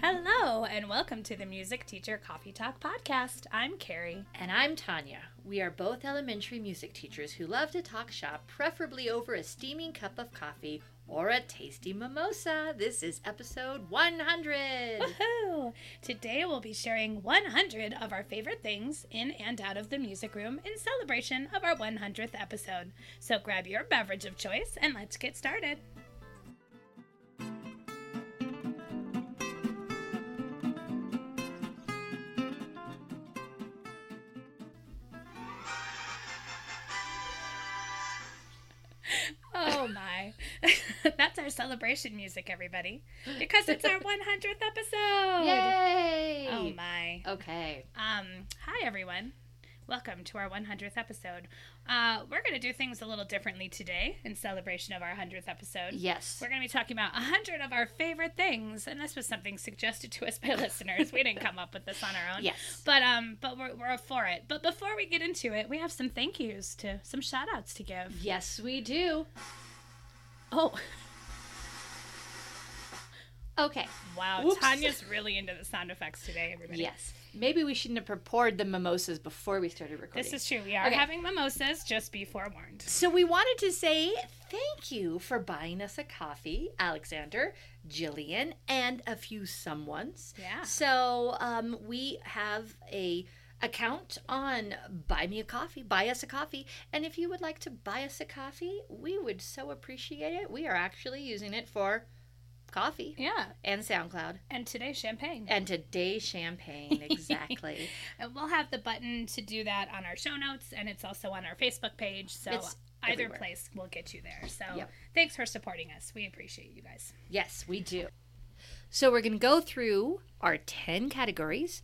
Hello, and welcome to the Music Teacher Coffee Talk podcast. I'm Carrie. And I'm Tanya. We are both elementary music teachers who love to talk shop, preferably over a steaming cup of coffee or a tasty mimosa. This is episode 100. Woohoo! Today we'll be sharing 100 of our favorite things in and out of the music room in celebration of our 100th episode. So grab your beverage of choice and let's get started. Celebration music, everybody. Because it's our 100th episode. Yay! Oh my. Okay. Um, hi everyone. Welcome to our 100th episode. Uh, we're going to do things a little differently today in celebration of our 100th episode. Yes. We're going to be talking about 100 of our favorite things, and this was something suggested to us by listeners. We didn't come up with this on our own. Yes. But um, but we're, we're for it. But before we get into it, we have some thank yous to some shout outs to give. Yes, we do. Oh, Okay. wow. Whoops. Tanya's really into the sound effects today, everybody. Yes. Maybe we shouldn't have poured the mimosas before we started recording. This is true. We are Okay. having mimosas, just be forewarned. So we wanted to say thank you for buying us a coffee, Alexander, Jillian, and a few someones. Yeah. So um, we have a account on Buy Me a Coffee, Buy Us a Coffee, and if you would like to buy us a coffee, we would so appreciate it. We are actually using it for coffee Yeah. and SoundCloud And today, champagne. and today champagne exactly. And we'll have the button to do that on our show notes, and it's also on our Facebook page. So It's either everywhere. place will get you there. So Yep. thanks for supporting us. We appreciate you guys. Yes, we do. So we're going to go through our 10 categories.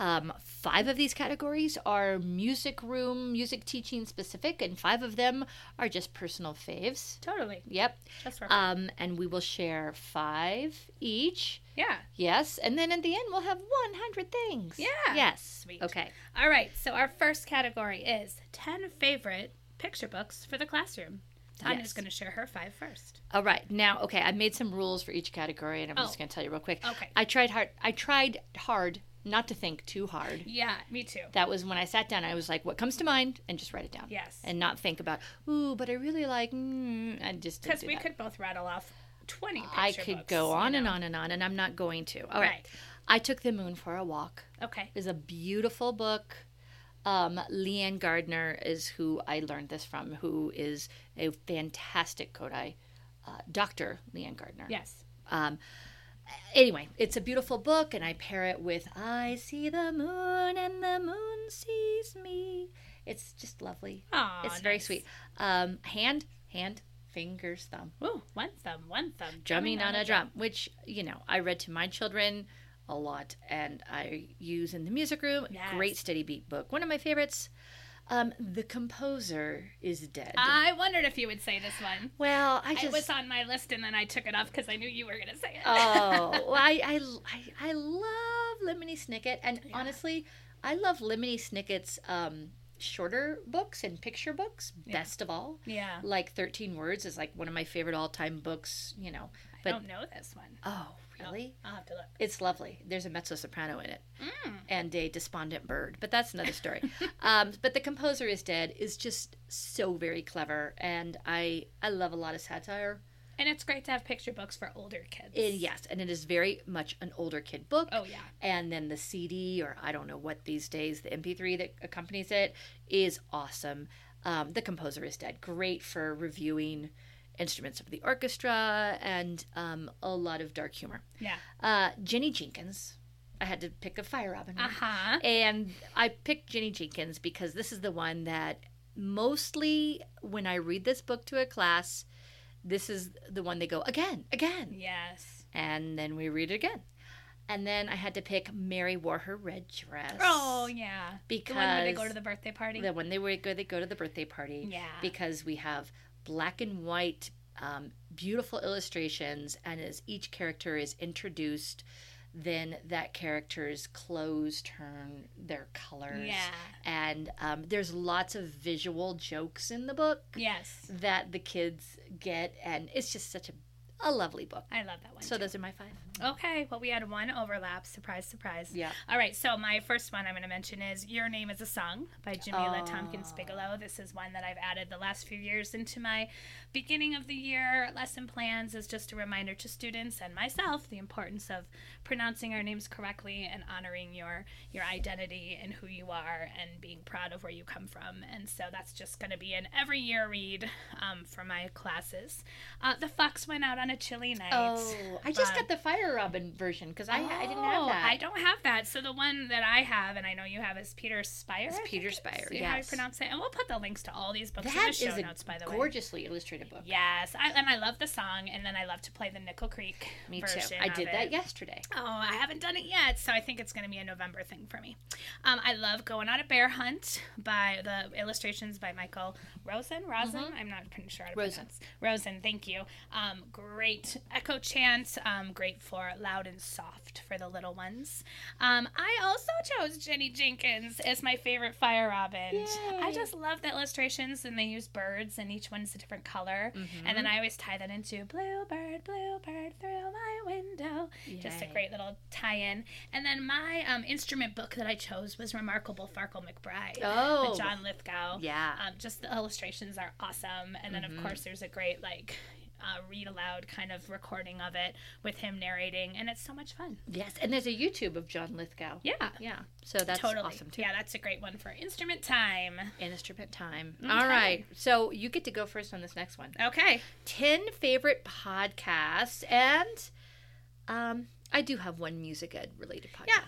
Um, five of these categories are music room, music teaching specific, and five of them are just personal faves. Totally. Yep. Just for Um, and we will share five each. yeah. Yes. And then at the end, we'll have 100 things. Yeah. Yes. Sweet. Okay. All right. So our first category is ten favorite picture books for the classroom. Tanya's Yes. going to share her five first. All right. Now, okay, I made some rules for each category, and I'm Oh. just going to tell you real quick. Okay. I tried hard. I tried hard not to think too hard. Yeah, me too. that was when I sat down. I was like, "What comes to mind?" and just write it down. Yes. and not think about, "Ooh, but I really like." Mm, I just Because we that. could both rattle off twenty. I could books, go you on and on and on, and I'm not going to. All right. Right. I took the moon for a walk. Okay. is a beautiful book. Um, Leanne Gardner is who I learned this from, who is a fantastic Kodály, uh, Dr. Leanne Gardner. Yes. Um, anyway, it's a beautiful book, and I pair it with I see the moon and the moon sees me. It's just lovely. Aw, it's very nice. sweet. Um, hand, hand, fingers, thumb. Ooh, one thumb, one thumb. Drumming on a drum, which, you know, I read to my children a lot and I use in the music room. Yes. Great steady beat book. One of my favorites. Um, the composer is dead. I wondered if you would say this one. well, I just It was on my list and then I took it off because I knew you were going to say it. oh, well, I, I, I, I love Lemony Snicket, and Yeah. honestly, I love Lemony Snicket's um, shorter books and picture books Yeah. best of all. yeah. Like Thirteen Words is like one of my favorite all-time books. You know, but, I don't know this one. oh, really? I'll have to look. It's lovely. There's a mezzo soprano in it Mm. and a despondent bird, but that's another story. um, but the composer is dead is just so very clever, and I I love a lot of satire. And it's great to have picture books for older kids. And yes, and it is very much an older kid book. Oh, yeah. And then the CD, or I don't know what these days, the MP3 that accompanies it, is awesome. Um, the composer is dead. Great for reviewing instruments of the orchestra and um, a lot of dark humor. Yeah. Uh, Jenny Jenkins. I had to pick a Feierabend. Uh huh. And I picked Jenny Jenkins because this is the one that mostly when I read this book to a class, this is the one they go again, again. Yes. And then we read it again. And then I had to pick Mary wore her red dress. Oh, yeah. because The one where they go to the birthday party. the when they were go they go to the birthday party. Yeah. Because we have black and white, um, beautiful illustrations, and as each character is introduced, then that character's clothes turn their colors. Yeah. And um, there's lots of visual jokes in the book Yes. that the kids get, and it's just such a a lovely book. I love that one. So too. those are my five. Okay, well, we had one overlap. Surprise, surprise. Yeah. All right, so my first one I'm going to mention is Your Name is a Song by Jamilah Oh. Thompkins Bigelow. This is one that I've added the last few years into my beginning of the year lesson plans as just a reminder to students and myself the importance of pronouncing our names correctly and honoring your your identity and who you are and being proud of where you come from. And so that's just going to be an every year read um, for my classes. Uh, the Fox went out on a chilly night. Oh, I just But- got the Feierabend version because I, I didn't have Oh, that. I don't have that. So the one that I have, and I know you have, is Peter Spier. It's I think Peter it's- Spier, See how I yes. pronounce it, and we'll put the links to all these books in the show is a notes. By the way, gorgeously illustrated book. Yes, I, and I love the song, and then I love to play the Nickel Creek Me version. too. I of did it. that yesterday. Oh, I haven't done it yet, so I think it's going to be a November thing for me. Um, I love Going on a Bear Hunt by the illustrations by Michael Rosen. Rosen? I'm not pretty sure how to Rosen. pronounce. Rosen, thank you. Um, great echo chant, um, great for loud and soft for the little ones. Um, I also chose Jenny Jenkins as my favorite Feierabend. I just love the illustrations, and they use birds, and each one's a different color. And then I always tie that into Bluebird, Bluebird through my window. Just a great little tie-in. And then my um, instrument book that I chose was Remarkable Farkle McBride Oh, John Lithgow. yeah. Um, just the illustrations are awesome. And then, Mhm. of course, there's a great, like, uh, read aloud kind of recording of it with him narrating. And it's so much fun. yes, and there's a YouTube of John Lithgow. Yeah. Yeah, so that's totally. awesome too. Yeah, that's a great one for instrument time. Instrument time. Okay. All right, so you get to go first on this next one. Okay. 10 favorite podcasts and um I do have one music ed related podcast. Yeah,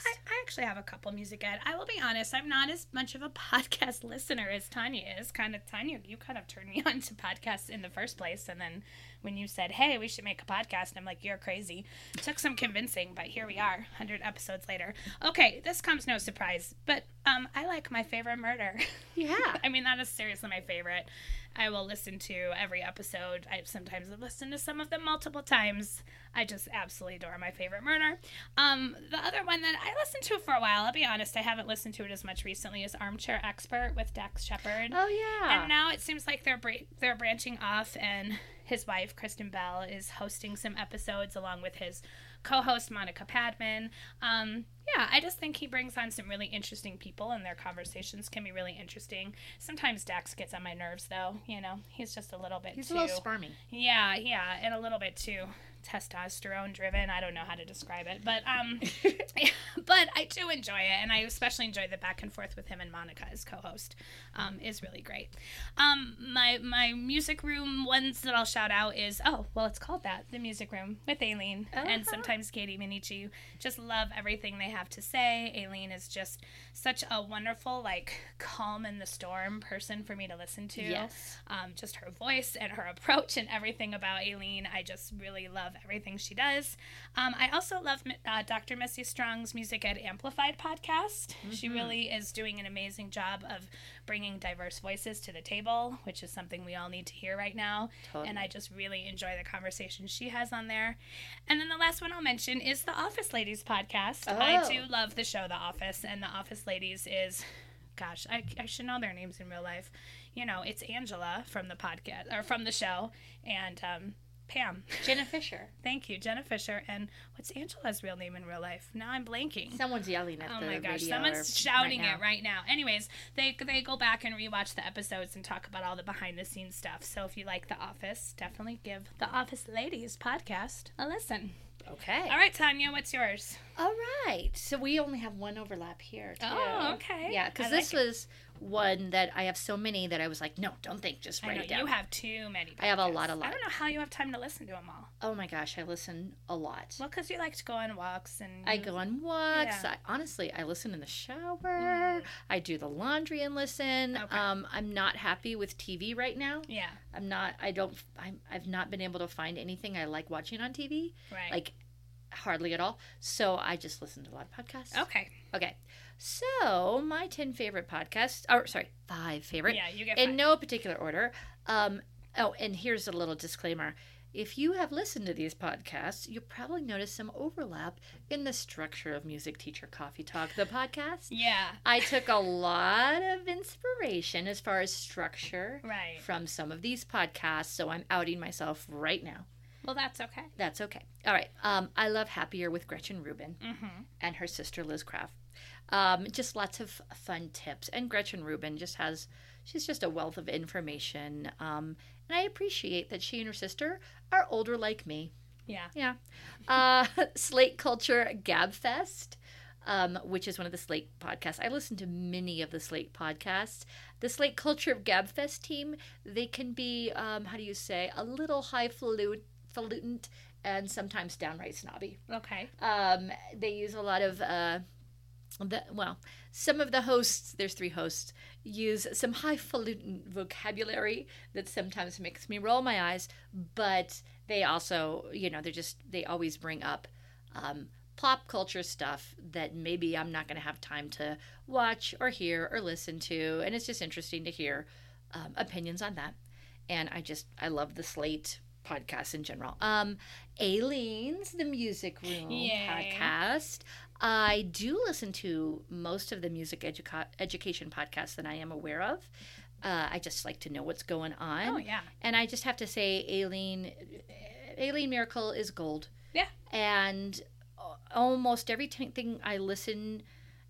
actually have a couple music ed. I will be honest, I'm not as much of a podcast listener as Tanya is. Kind of Tanya, you kind of turned me on to podcasts in the first place, and then when you said, "Hey, we should make a podcast," I'm like, "You're crazy." took some convincing, but here we are, hundred episodes later. Okay, this comes no surprise, but um, I like my favorite murder. yeah. I mean, that is seriously my favorite. I will listen to every episode. I sometimes have listened to some of them multiple times. I just absolutely adore my favorite murder. Um, the other one that I listened to for a while, I'll be honest, I haven't listened to it as much recently, is Armchair Expert with Dax Shepard. Oh yeah. And now it seems like they're bra- they're branching off, and his wife Kristen Bell is hosting some episodes along with his co-host Monica Padman. Um, yeah, I just think he brings on some really interesting people, and their conversations can be really interesting. Sometimes Dax gets on my nerves, though. You know, he's just a little bit He's too. a little sparmy. Yeah, yeah, and a little bit too testosterone driven. I don't know how to describe it, but um, but I do enjoy it, and I especially enjoy the back and forth with him and Monica as co-host. Um, is really great. Um, my my music room ones that I'll shout out is oh well, it's called that the music room with Aileen and Uh-huh. sometimes Katie Minichi. Just love everything they have to say. Aileen is just such a wonderful, like calm in the storm person for me to listen to Yes. um, just her voice and her approach and everything about Aileen. I just really love everything she does. Um, I also love uh, Dr. Missy Strong's Music Ed Amplified podcast. She Mhm. really is doing an amazing job of bringing diverse voices to the table, which is something we all need to hear right now. Totally. And I just really enjoy the conversation she has on there. And then the last one I'll mention is the Office Ladies podcast. I Oh. do love the show The Office, and The Office Ladies is, gosh, I, I should know their names in real life. You know, it's Angela from the podcast or from the show, and um, Pam. Jenna Fischer. Thank you, Jenna Fischer. And what's Angela's real name in real life? Now I'm blanking. Someone's yelling at me. Oh my gosh, someone's shouting right it right now. Anyways, they they go back and rewatch the episodes and talk about all the behind the scenes stuff. So if you like The Office, definitely give The Office Ladies podcast a listen. Okay. All right, Tanya, what's yours? All right. So we only have one overlap here. Too. Oh, okay. Yeah, I because like this it. was one that I have so many that I was like, no, don't think, just I write know it down. you have too many. I have a lot, a I lot. don't know how you have time to listen to them all. oh my gosh, I listen a lot. Well, because you like to go on walks and I go on walks. Yeah. I, honestly, I listen in the shower. I do the laundry and listen. Okay. Um, I'm not happy with TV right now. Yeah, I'm not. I don't. I'm, I've not been able to find anything I like watching on TV. right. Like hardly at all. So I just listen to a lot of podcasts. okay, Okay. So my ten favorite podcasts, or sorry, five favorite, yeah, you get five. in no particular order. Um. Oh, and here's a little disclaimer. If you have listened to these podcasts, you'll probably notice some overlap in the structure of Music Teacher Coffee Talk, the podcast. Yeah, I took a lot of inspiration as far as structure right. from some of these podcasts, so I'm outing myself right now. Well, that's okay. That's okay. All right. Um, I love Happier with Gretchen Rubin Mm-hmm. and her sister Liz Craft. Um, just lots of fun tips. And Gretchen Rubin just has, she's just a wealth of information. Um, and I appreciate that she and her sister are older like me. Yeah. Yeah. Uh, Slate Culture Gabfest, um, which is one of the Slate podcasts. I listen to many of the Slate podcasts. The Slate Culture of Gabfest team, they can be, um, how do you say, a little highfalutin and sometimes downright snobby. Okay. Um, they use a lot of uh, the well, some of the hosts. There's three hosts. Use some highfalutin vocabulary that sometimes makes me roll my eyes. But they also, you know, they're just they always bring up um, pop culture stuff that maybe I'm not going to have time to watch or hear or listen to, and it's just interesting to hear um, opinions on that. And I just I love the Slate podcast in general. Um, Aileen's The Music Room Yay. podcast. I do listen to most of the music educa- education podcasts that I am aware of. Uh, I just like to know what's going on. Oh yeah. And I just have to say, Aileen, Aileen Miracle is gold. Yeah. And almost everything I listen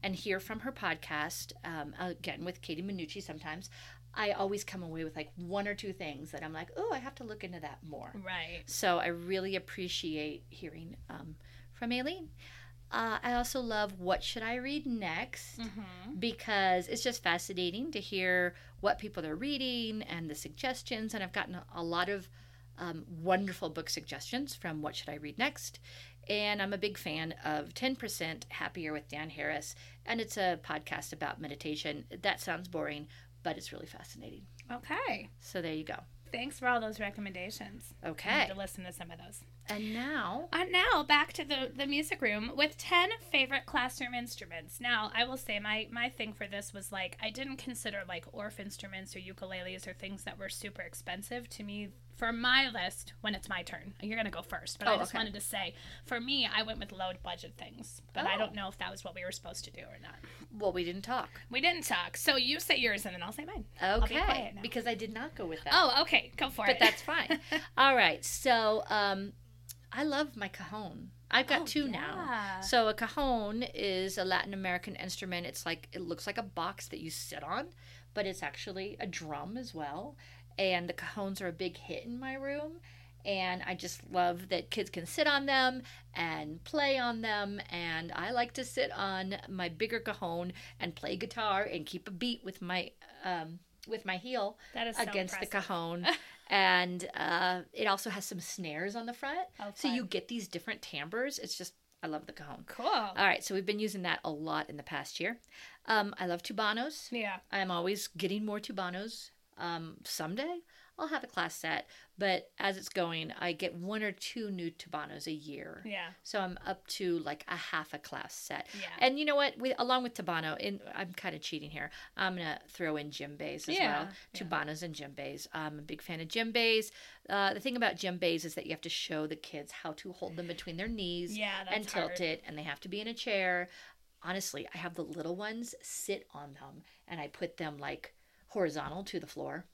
and hear from her podcast, um, again with Katie Minucci sometimes, I always come away with like one or two things that I'm like, oh, I have to look into that more. Right. So I really appreciate hearing um, from Aileen. Uh, I also love What Should I Read Next? Mm-hmm. because it's just fascinating to hear what people are reading and the suggestions. And I've gotten a- a lot of um, wonderful book suggestions from What Should I Read Next? And I'm a big fan of 10% Happier with Dan Harris. And it's a podcast about meditation. That sounds boring, but it's really fascinating. Okay. So there you go. Thanks for all those recommendations. I Okay. need to listen to some of those. And now, And now back to the, the music room with 10 favorite classroom instruments. Now, I will say my, my thing for this was like, I didn't consider like orff instruments or ukuleles or things that were super expensive to me for my list when it's my turn. You're going to go first, but I Oh, just okay. wanted to say for me, I went with low budget things, but I Oh. don't know if that was what we were supposed to do or not. well, we didn't talk. We didn't talk. So you say yours and then I'll say mine. be Okay. now. Because I did not go with that. Oh, okay. Go for but it. But that's fine. All right. So um, I love my cajon. I've got Oh, two now. So a cajon is a Latin American instrument. It's like it looks like a box that you sit on, but it's actually a drum as well. And the cajons are a big hit in my room. And I just love that kids can sit on them and play on them. And I like to sit on my bigger cajon and play guitar and keep a beat with my um, with my heel That is so against the impressive. cajon. and uh, it also has some snares on the front. Oh, so you get these different timbres. It's just, I love the cajon. Cool. All right, so we've been using that a lot in the past year. Um, I love tubanos. yeah. I'm always getting more tubanos. Um, someday I'll have a class set, but as it's going, I get one or two new Tubanos a year. Yeah. So I'm up to like a half a class set. Yeah. And you know what? With, along with Tubano, in, I'm kind of cheating here. I'm gonna throw in djembes as Yeah, well. yeah. Tubanos and djembes. I'm a big fan of djembes. Uh, the thing about djembes is that you have to show the kids how to hold them between their knees Yeah, that's and tilt hard. it, and they have to be in a chair. Honestly, I have the little ones sit on them, and I put them like horizontal to the floor.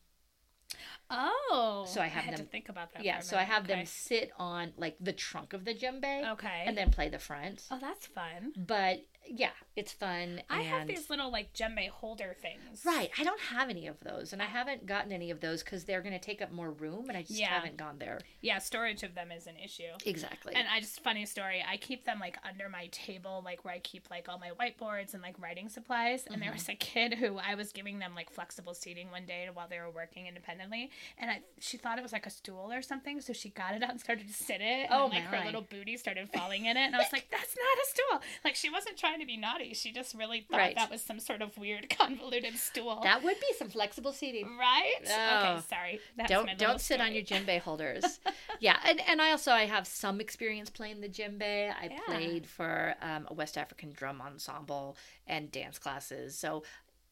Oh. So I have had them- to think about that. Yeah, so I have them sit on like the trunk of the djembe, Okay. and then play the front. Oh, that's fun. But yeah, it's fun. I have these little like djembe holder things. Right. I don't have any of those, and I haven't gotten any of those because they're going to take up more room, and I just Yeah. haven't gone there. Yeah, storage of them is an issue. Exactly. And I just funny story. I keep them like under my table, like where I keep like all my whiteboards and like writing supplies. And Mm-hmm. there was a kid who I was giving them like flexible seating one day while they were working independently, and I she thought it was like a stool or something, so she got it out and started to sit it. And Oh, then, like my. her little booty started falling in it, and I was like, "That's not a stool." Like she wasn't trying to be naughty. She just really thought Right. that was some sort of weird convoluted stool. that would be some flexible seating. right? Oh. Okay, sorry. That's don't don't sit on story. your djembe holders. yeah, and, and I also I have some experience playing the djembe. I Yeah. played for um, a West African drum ensemble and dance classes, so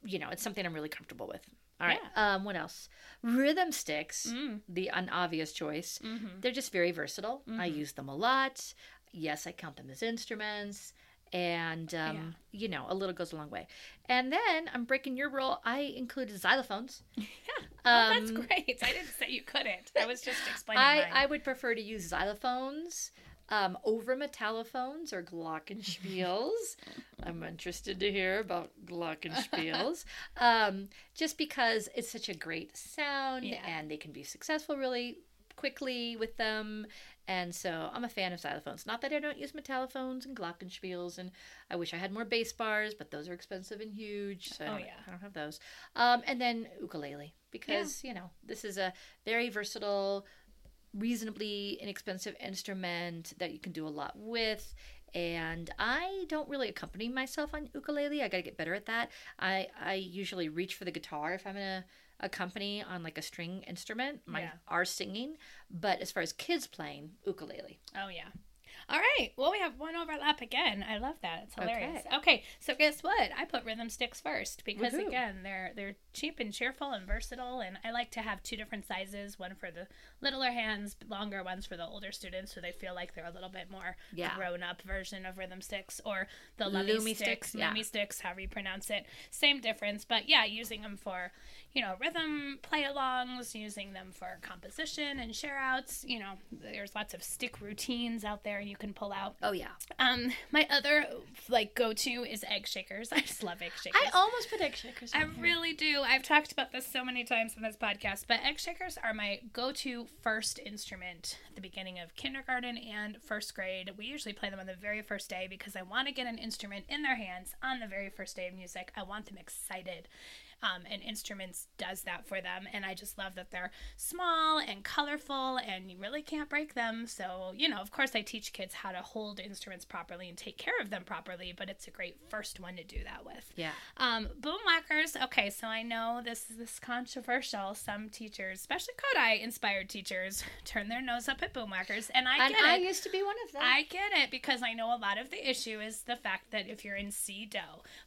you know it's something I'm really comfortable with. All right. Um, what else? Rhythm sticks, Mm. the unobvious choice. Mhm. They're just very versatile. I Mhm. use them a lot. Yes, I count them as instruments. And, um, you know, a little goes a long way. And then I'm breaking your rule. I included xylophones. Yeah. Oh, that's Um, great. I didn't say you couldn't. I was just explaining I, mine. I would prefer to use xylophones um, over metallophones or glockenspiels. I'm interested to hear about glockenspiels. um, just because it's such a great sound Yeah. and they can be successful really quickly with them. And so I'm a fan of xylophones. Not that I don't use metallophones and glockenspiels, and I wish I had more bass bars, but those are expensive and huge. So I Oh, don't- yeah. I don't have those. Um, and then ukulele because you know this is a very versatile, reasonably inexpensive instrument that you can do a lot with. And I don't really accompany myself on ukulele. I got to get better at that. I I usually reach for the guitar if I'm gonna accompany on like a string instrument. My Yeah. are singing, but as far as kids playing ukulele, Oh yeah. All right. Well, we have one overlap again. I love that. It's hilarious. Okay. Okay. So guess what? I put rhythm sticks first because Woohoo. again, they're they're cheap and cheerful and versatile, and I like to have two different sizes: one for the littler hands, longer ones for the older students, so they feel like they're a little bit more Yeah. grown up version of rhythm sticks or the Lummi sticks, sticks, yeah. Sticks, however you pronounce it. Same difference, but yeah, using them for you know rhythm play-alongs, using them for composition and share outs. You know, there's lots of stick routines out there you can pull out. oh yeah, Um, my other like go-to is egg shakers. I just love egg shakers. I almost put egg shakers. I really do. I've talked about this so many times in this podcast, but egg shakers are my go to first instrument at the beginning of kindergarten and first grade. We usually play them on the very first day because I want to get an instrument in their hands on the very first day of music. I want them excited. Um, and instruments does that for them and i just love that they're small and colorful and you really can't break them so you know of course i teach kids how to hold instruments properly and take care of them properly but it's a great first one to do that with Yeah. um, boom whackers. Okay, so I know this is this controversial. Some teachers, especially Kodály inspired teachers, turn their nose up at boom whackers, and I and get I it. used to be one of them. I get it because I know a lot of the issue is the fact that if you're in C do,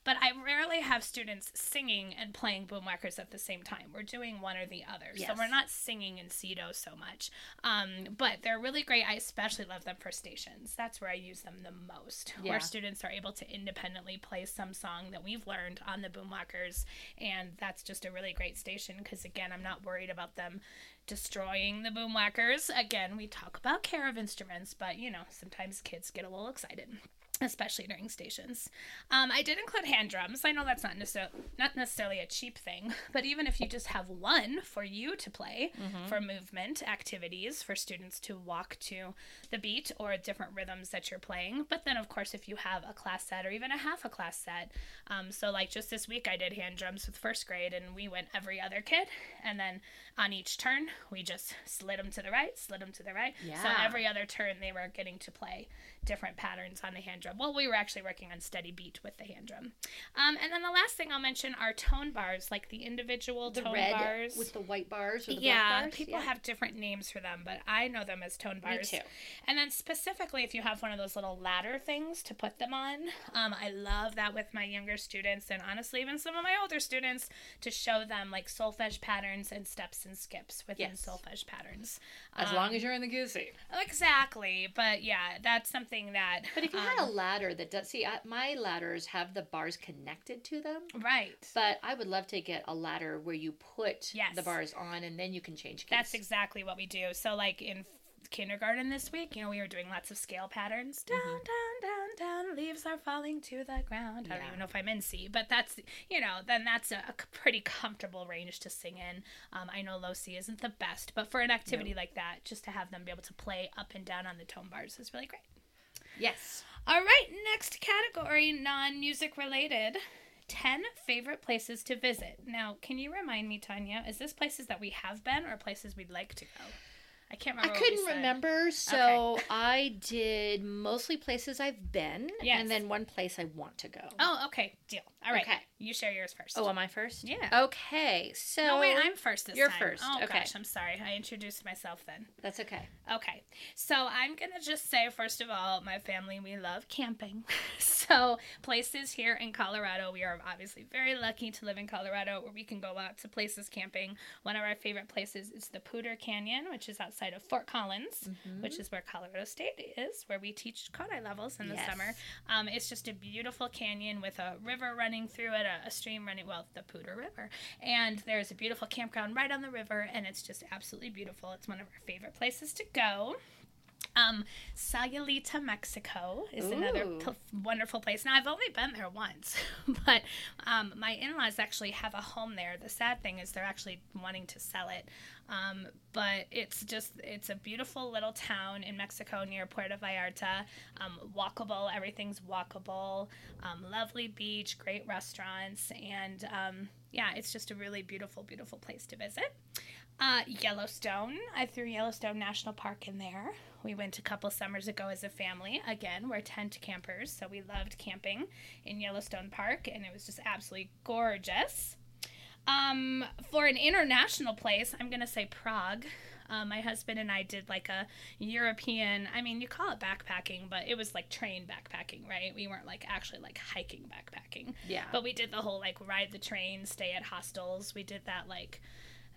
but I rarely have students singing and playing boom whackers at the same time. We're doing one or the other, so we're not singing in C do so much. Um, but they're really great. I especially love them for stations. That's where I use them the most, Yeah. where students are able to independently play some song that we've learned on the boomwhackers, and that's just a really great station because again, I'm not worried about them destroying the boomwhackers. Again, we talk about care of instruments, but you know, sometimes kids get a little excited. Especially during stations, um, I did include hand drums. I know that's not necessarily not necessarily a cheap thing, but even if you just have one for you to play for movement activities for students to walk to the beat or different rhythms that you're playing. But then, of course, if you have a class set or even a half a class set, um, so like just this week, I did hand drums with first grade, and we went every other kid, and then on each turn, we just slid them to the right, slid them to the right. So every other turn, they were getting to play different patterns on the hand drum. Well, we were actually working on steady beat with the hand drum. Um, and then the last thing I'll mention are tone bars, like the individual the tone bars. with the white bars or the yeah, black bars. people Yeah. have different names for them, but I know them as tone bars. too. And then specifically, if you have one of those little ladder things to put them on, um, I love that with my younger students, and honestly, even some of my older students, to show them like solfege patterns and steps and skips within Yes. solfege patterns. as Um, long as you're in the goosey. exactly, but yeah, that's something that. But if you had um, a ladder that does see, I, my ladders have the bars connected to them. right. But I would love to get a ladder where you put Yes. the bars on and then you can change. That's exactly what we do. So, like in kindergarten this week, you know, we were doing lots of scale patterns. Down, Mm-hmm. down, down, down. Leaves are falling to the ground. I don't even know if I'm in C, but that's you know, then that's a pretty comfortable range to sing in. Um, I know low C isn't the best, but for an activity like that, just to have them be able to play up and down on the tone bars is really great. Yes. All right, next category, non music related. 10 favorite places to visit. Now, can you remind me, Tanya, is this places that we have been or places we'd like to go? I can't I remember. we couldn't remember, so I did mostly places I've been, Yes. and then one place I want to go. Oh, okay. Deal. All right. Okay. You share yours first. Oh, am I first? Yeah. Okay, so no, wait, I'm first this You're time. first, Oh, okay. gosh, I'm sorry. I introduced myself then. that's okay. Okay. So I'm going to just say, first of all, my family, we love camping. so so, places here in Colorado, we are obviously very lucky to live in Colorado where we can go out to places camping. One of our favorite places is the Poudre Canyon, which is outside of Fort Collins, Mm-hmm. which is where Colorado State is, where we teach Kodály levels in the Yes. summer. Um, it's just a beautiful canyon with a river running through it, a, a stream running, well, the Poudre River. And there's a beautiful campground right on the river, and it's just absolutely beautiful. It's one of our favorite places to go. Um, Sayulita, Mexico is another p- wonderful place. Now, I've only been there once, but um, my in laws actually have a home there. The sad thing is they're actually wanting to sell it. Um, but it's just, it's a beautiful little town in Mexico near Puerto Vallarta. Um, walkable, everything's walkable. Um, lovely beach, great restaurants, and um, yeah, it's just a really beautiful, beautiful place to visit. Uh, Yellowstone. I threw Yellowstone National Park in there. We went a couple summers ago as a family. Again, we're tent campers, so we loved camping in Yellowstone Park, and it was just absolutely gorgeous. Um, for an international place, I'm gonna say Prague. Uh, my husband and I did like a European. I mean, you call it backpacking, but it was like train backpacking, right? We weren't like actually like hiking backpacking. Yeah. But we did the whole like ride the train, stay at hostels. We did that like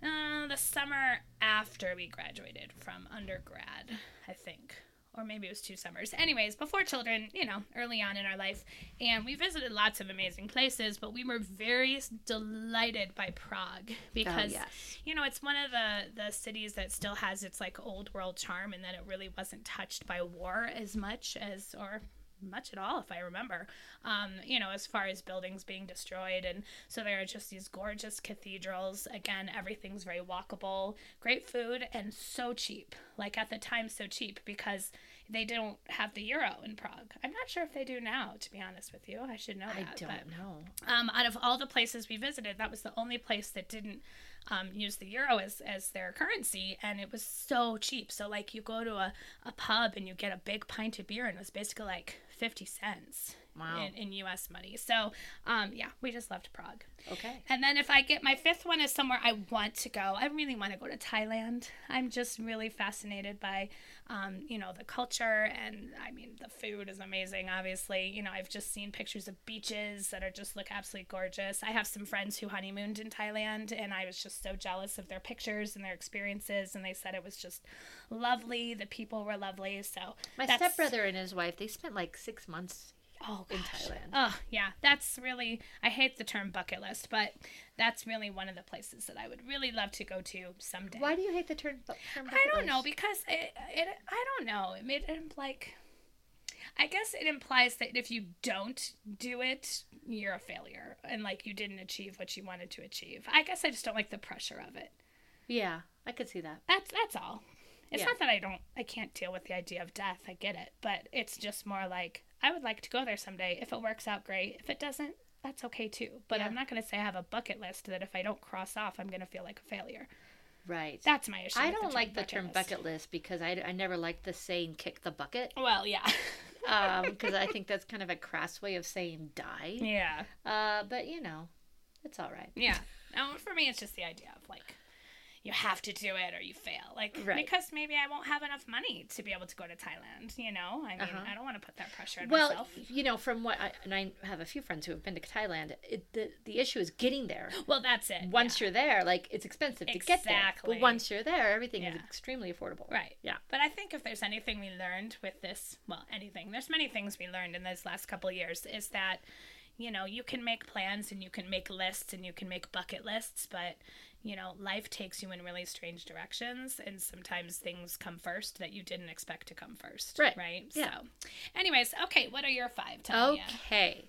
uh, the summer after we graduated from undergrad, I think. Or maybe it was two summers. Anyways, before children, you know, early on in our life. And we visited lots of amazing places, but we were very delighted by Prague because, Oh, yes. you know, it's one of the, the cities that still has its like old world charm and that it really wasn't touched by war as much as, or much at all, if I remember. Um, you know, as far as buildings being destroyed, and so there are just these gorgeous cathedrals. Again, everything's very walkable, great food, and so cheap. Like at the time, so cheap because they don't have the euro in Prague. I'm not sure if they do now, to be honest with you. I should know I don't but- know. um, out of all the places we visited, that was the only place that didn't um, use the euro as, as their currency, and it was so cheap. So, like, you go to a, a pub and you get a big pint of beer, and it was basically like 50 cents Wow. in, in US money. So, um, yeah, we just loved Prague. Okay. And then if I get my fifth one is somewhere I want to go. I really want to go to Thailand. I'm just really fascinated by, um, you know, the culture and I mean the food is amazing. Obviously, you know, I've just seen pictures of beaches that are just look absolutely gorgeous. I have some friends who honeymooned in Thailand, and I was just so jealous of their pictures and their experiences. And they said it was just lovely. The people were lovely. So My stepbrother and his wife, they spent like six months Oh, in. Thailand. Oh, yeah. That's really, I hate the term bucket list, but that's really one of the places that I would really love to go to someday. Why do you hate the term? term I don't know because it, it I don't know. It made it like I guess it implies that if you don't do it, you're a failure and like you didn't achieve what you wanted to achieve. I guess I just don't like the pressure of it. Yeah, I could see that. That's that's all. It's Yeah. not that I don't I can't deal with the idea of death. I get it, but it's just more like I would like to go there someday. If it works out great. If it doesn't, that's okay too. But Yeah. I'm not going to say I have a bucket list that if I don't cross off, I'm going to feel like a failure. Right. That's my issue. I don't like the term list. bucket list because I, I never liked the saying kick the bucket Well, yeah. because I think that's kind of a crass way of saying die. yeah. Uh, but you know, it's all right. Yeah. For me, it's just the idea of like, you have to do it or you fail. Like, Right. because maybe I won't have enough money to be able to go to Thailand, you know? I mean, Uh-huh. I don't want to put that pressure on Well, myself. you know, from what I and I have a few friends who have been to Thailand. It, the the issue is getting there. Well, that's it. Once you're there, like it's expensive to get there. Exactly. But once you're there, everything is extremely affordable. Right. Yeah. But I think if there's anything we learned with this, well, anything, there's many things we learned in these last couple of years, is that, you know, you can make plans and you can make lists and you can make bucket lists, but, you know, life takes you in really strange directions and sometimes things come first that you didn't expect to come first. Right. Right. Yeah. So, anyways, okay, what are your five? Tell Okay.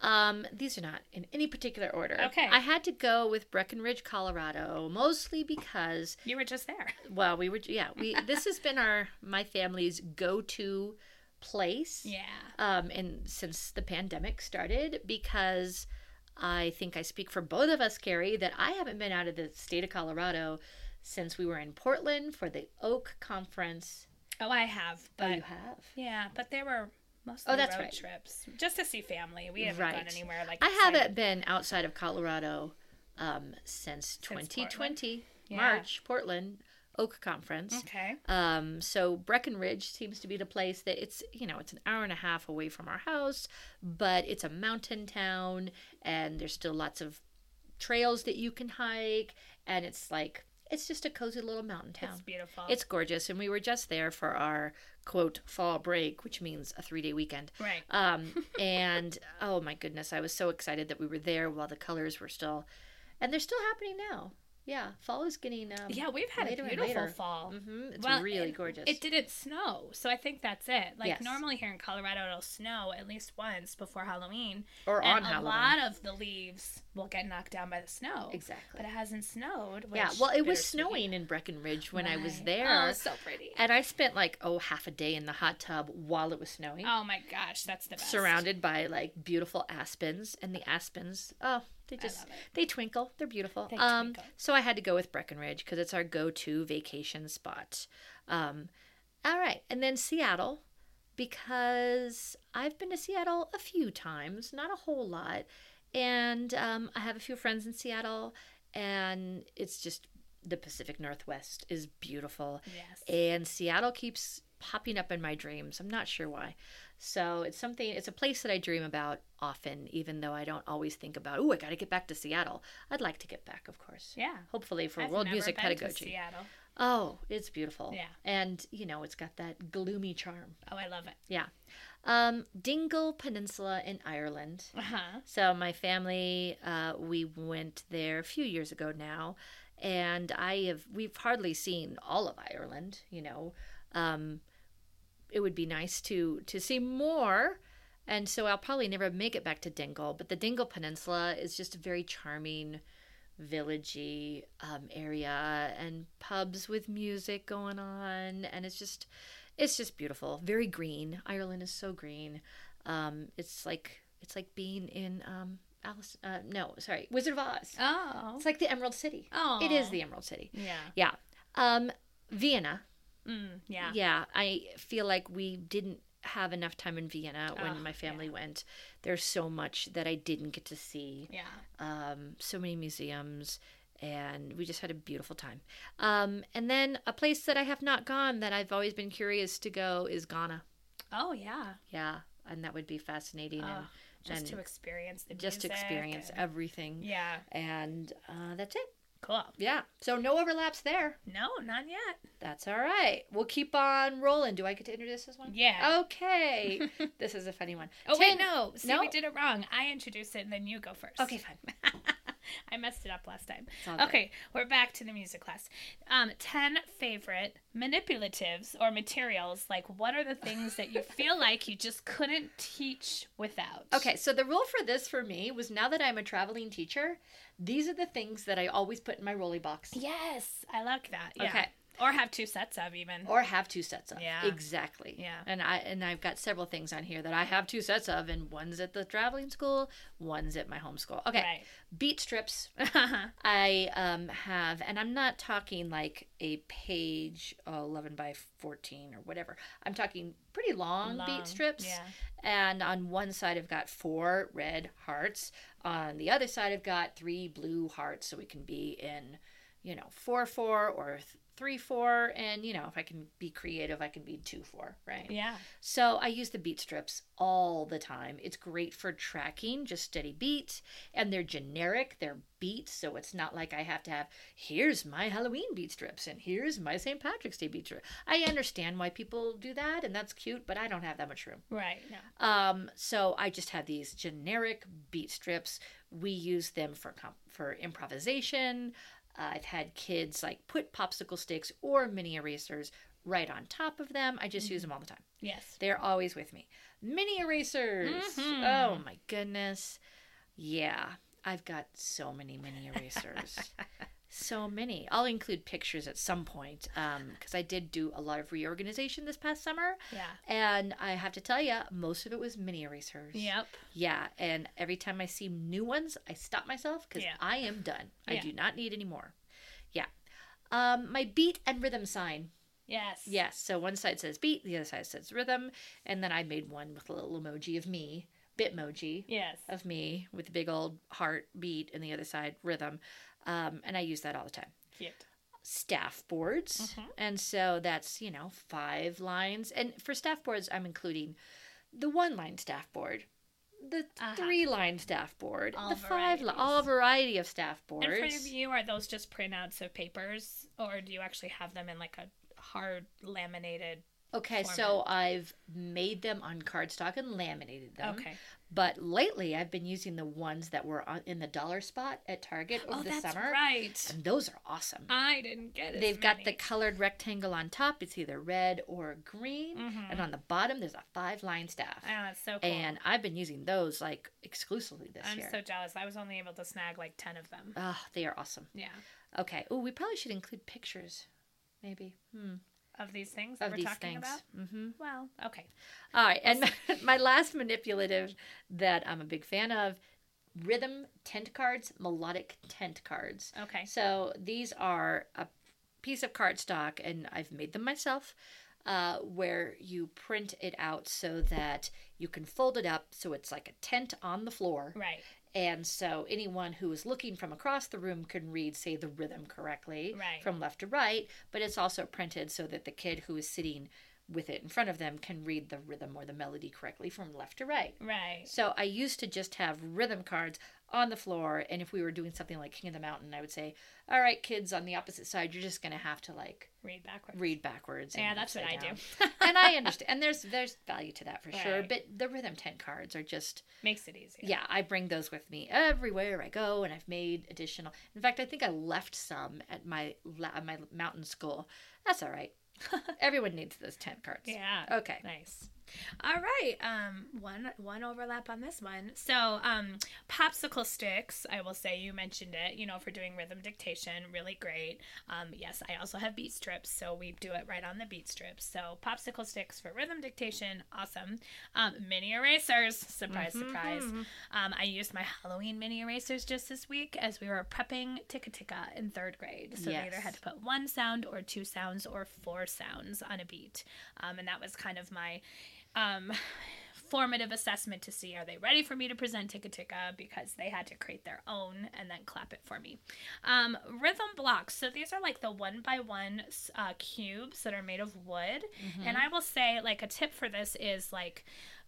Um, these are not in any particular order. Okay. I had to go with Breckenridge, Colorado, mostly because You were just there. well, we were yeah, we this has been our my family's go-to place. Yeah. Um, and since the pandemic started because I think I speak for both of us, Carrie, that I haven't been out of the state of Colorado since we were in Portland for the OAKE Conference. Oh, I have. But oh, you have? yeah, but there were mostly Oh, that's road right. trips. Just to see family. We haven't Right. gone anywhere like I haven't been outside of Colorado um, since Portland. 2020 Yeah. March, Portland. OAKE Conference. Okay. Um, so Breckenridge seems to be the place that it's you know it's an hour and a half away from our house, but it's a mountain town, and there's still lots of trails that you can hike, and it's like it's just a cozy little mountain town. It's beautiful. It's gorgeous, and we were just there for our quote fall break, which means a three day weekend. right. Um, and oh my goodness, I was so excited that we were there while the colors were still, and they're still happening now. Yeah, fall is getting. Um, yeah, we've had a beautiful fall. hmm It's Well, really it- gorgeous. It didn't snow, so I think that's it. Like Yes. normally here in Colorado, it'll snow at least once before Halloween, or on a lot of the leaves will get knocked down by the snow. exactly. But it hasn't snowed. yeah, well, it was snowing in Breckenridge when I was there. Oh, so pretty. And I spent like, oh, half a day in the hot tub while it was snowing. Oh my gosh, that's the best. surrounded by like beautiful aspens and the aspens oh they just they twinkle they're beautiful They um twinkle. so i had to go with breckenridge because it's our go-to vacation spot um all right and then seattle because i've been to seattle a few times not a whole lot and um, i have a few friends in seattle and it's just the pacific northwest is beautiful Yes. and Seattle keeps popping up in my dreams. I'm not sure why. So it's something, it's a place that I dream about often, even though I don't always think about, oh, I got to get back to Seattle. I'd like to get back, of course. yeah. Hopefully for I've world music pedagogy. Seattle. Oh, it's beautiful. Yeah. And, you know, it's got that gloomy charm. Oh, I love it. Yeah. Um, Dingle Peninsula in Ireland. Uh huh. So my family, uh, we went there a few years ago now, and I have we've hardly seen all of Ireland. You know, um, it would be nice to to see more, and so I'll probably never make it back to Dingle. But the Dingle Peninsula is just a very charming, villagey um, area, and pubs with music going on, and it's just it's just beautiful. Very green. Ireland is so green. Um, it's like it's like being in um, Alice. Uh, no, sorry, Wizard of Oz. Oh. It's like the Emerald City. Oh. It is the Emerald City. Yeah. Yeah. Um, Vienna. Mm, yeah. Yeah, I feel like we didn't have enough time in Vienna when Oh, my family went. There's so much that I didn't get to see. Yeah. Um, so many museums, and we just had a beautiful time. Um, and then a place that I have not gone that I've always been curious to go is Ghana. Oh yeah. Yeah, and that would be fascinating. Oh, and just to experience the just to experience and- everything. Yeah. And uh, that's it. Cool. Yeah. So no overlaps there. No, not yet. That's all right. We'll keep on rolling. Do I get to introduce this one? Yeah. Okay. this is a funny one. Oh wait, no. See, No? we did it wrong. I introduced it, and then you go first. Okay, fine. I messed it up last time. Okay, we're back to the music class. Um, ten favorite manipulatives or materials. Like, what are the things that you feel like you just couldn't teach without? Okay, so the rule for this for me was now that I'm a traveling teacher, these are the things that I always put in my rolly box. Yes, I like that. Yeah. Okay. Or have two sets of even. Or have two sets of. Yeah. Exactly. Yeah. And I and I've got several things on here that I have two sets of, and one's at the traveling school, one's at my home school. Okay. Right. Beat strips. I um, have, and I'm not talking like a page uh, 11 by 14 or whatever. I'm talking pretty long, Long, beat strips. yeah. And on one side, I've got four red hearts. On the other side, I've got three blue hearts. So we can be in, you know, 4 4 or th- 3 4. And, you know, if I can be creative, I can be 2 4, right? yeah. So I use the beat strips all the time. It's great for tracking, just steady beat, and they're generic. They're beats, so it's not like I have to have here's my Halloween beat strips and here's my St. Patrick's Day beat strip. I understand why people do that, and that's cute, but I don't have that much room. Right. No. Um, so I just have these generic beat strips. We use them for comp- for improvisation. Uh, I've had kids like put popsicle sticks or mini erasers right on top of them. I just use them all the time. Yes. They're always with me. Mini erasers. Mhm. Oh my goodness. Yeah, I've got so many mini erasers. so many. I'll include pictures at some point because I did do a lot of reorganization this past summer. Yeah. And I have to tell you, most of it was mini erasers. Yep. Yeah, and every time I see new ones, I stop myself because Yeah. I am done. I do not need any more. Yeah. Um, my beat and rhythm sign. Yes. Yes. So one side says beat, the other side says rhythm, and then I made one with a little emoji of me, bitmoji Yes. of me with the big old heart beat, and the other side rhythm, um, and I use that all the time. Cute. staff boards. Mhm. And so that's, you know, five lines. And for staff boards, I'm including the one line staff board, the Uh-huh. three line staff board, All the five, all variety of staff boards. And for you, are those just printouts of papers, or do you actually have them in like a hard laminated? Okay, so I've made them on cardstock and laminated them. Okay. But lately, I've been using the ones that were on, in the dollar spot at Target over Oh, the that's summer. right. And those are awesome. I didn't get it. They've got the colored rectangle on top. It's either red or green. Mhm. And on the bottom, there's a five line staff. Oh, that's so cool. And I've been using those like exclusively this year. I'm so jealous. I was only able to snag like ten of them. Oh, they are awesome. Yeah. Okay. Oh, we probably should include pictures, maybe, hmm. Of these things that of we're talking things. about. Mm-hmm. Well, okay. All right, and my, my last manipulative that I'm a big fan of, rhythm tent cards, melodic tent cards. Okay. So these are a piece of cardstock, and I've made them myself, uh, where you print it out so that you can fold it up so it's like a tent on the floor. Right. And so anyone who is looking from across the room can read, say, the rhythm correctly Right. from left to right, but it's also printed so that the kid who is sitting with it in front of them can read the rhythm or the melody correctly from left to right. Right. So I used to just have rhythm cards on the floor, and if we were doing something like King of the Mountain, I would say, "All right, kids on the opposite side, you're just going to have to like Read backwards. read backwards." Yeah, that's what I do. and I understand, and there's there's value to that for sure. But the rhythm tent cards are just Makes it easier. yeah, I bring those with me everywhere I go, and I've made additional. In fact, I think I left some at my la- my mountain school. That's all right. Everyone needs those tent cards. Yeah. Okay. Nice. All right. Um, one one overlap on this one. So, um, popsicle sticks. I will say you mentioned it. You know, for doing rhythm dictation, really great. Um, yes, I also have beat strips, so we do it right on the beat strips. So, popsicle sticks for rhythm dictation, awesome. Um, mini erasers. Surprise, surprise. Um, I used my Halloween mini erasers just this week as we were prepping Tika Tika in third grade. So they either had to put one sound or two sounds or four sounds on a beat. Um, and that was kind of my um, formative assessment to see are they ready for me to present Tika Tika because they had to create their own and then clap it for me. Um, rhythm blocks. So these are like the one by one uh, cubes that are made of wood. And I will say, like, a tip for this is like,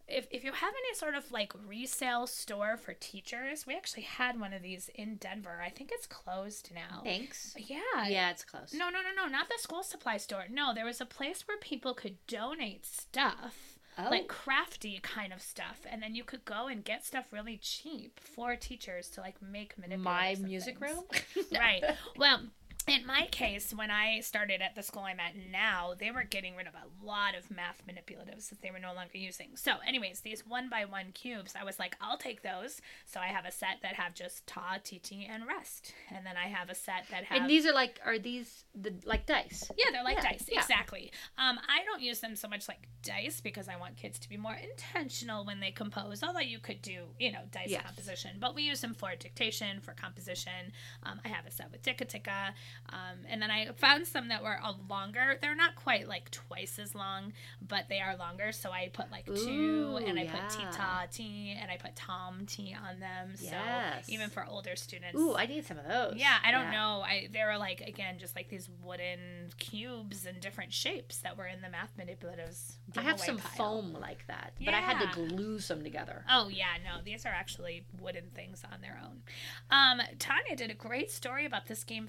if, if you have any sort of like resale store for teachers, we actually had one of these in Denver. I think it's closed now. Thanks. Yeah. Yeah, it's closed. No, no, no, no, not the school supply store. No, there was a place where people could donate stuff. Oh. Like crafty kind of stuff, and then you could go and get stuff really cheap for teachers to like make my music things. room. right. Well, in my case, when I started at the school I'm at now, they were getting rid of a lot of math manipulatives that they were no longer using. So, anyways, these one by one cubes, I was like, I'll take those. So I have a set that have just ta, tt, and rest, and then I have a set that have And these are like, are these the like dice? yeah, they're like Yeah, dice. yeah. Exactly. Um, I don't use them so much like dice because I want kids to be more intentional when they compose. Although you could do, you know, dice Yes. composition, but we use them for dictation, for composition. Um, I have a set with Tika, um, and then I found some that were a longer. They're not quite like twice as long, but they are longer. So I put like two, and I yeah. put Tita T, and I put Tom T on them. Yes. So even for older students, Ooh, I need some of those. yeah, I don't know. I they were like again just like these wooden cubes and different shapes that were in the math manipulatives. I have some pile. foam like that, but I had to glue some together. Oh yeah, no, these are actually wooden things on their own. Um, Tanya did a great story about this game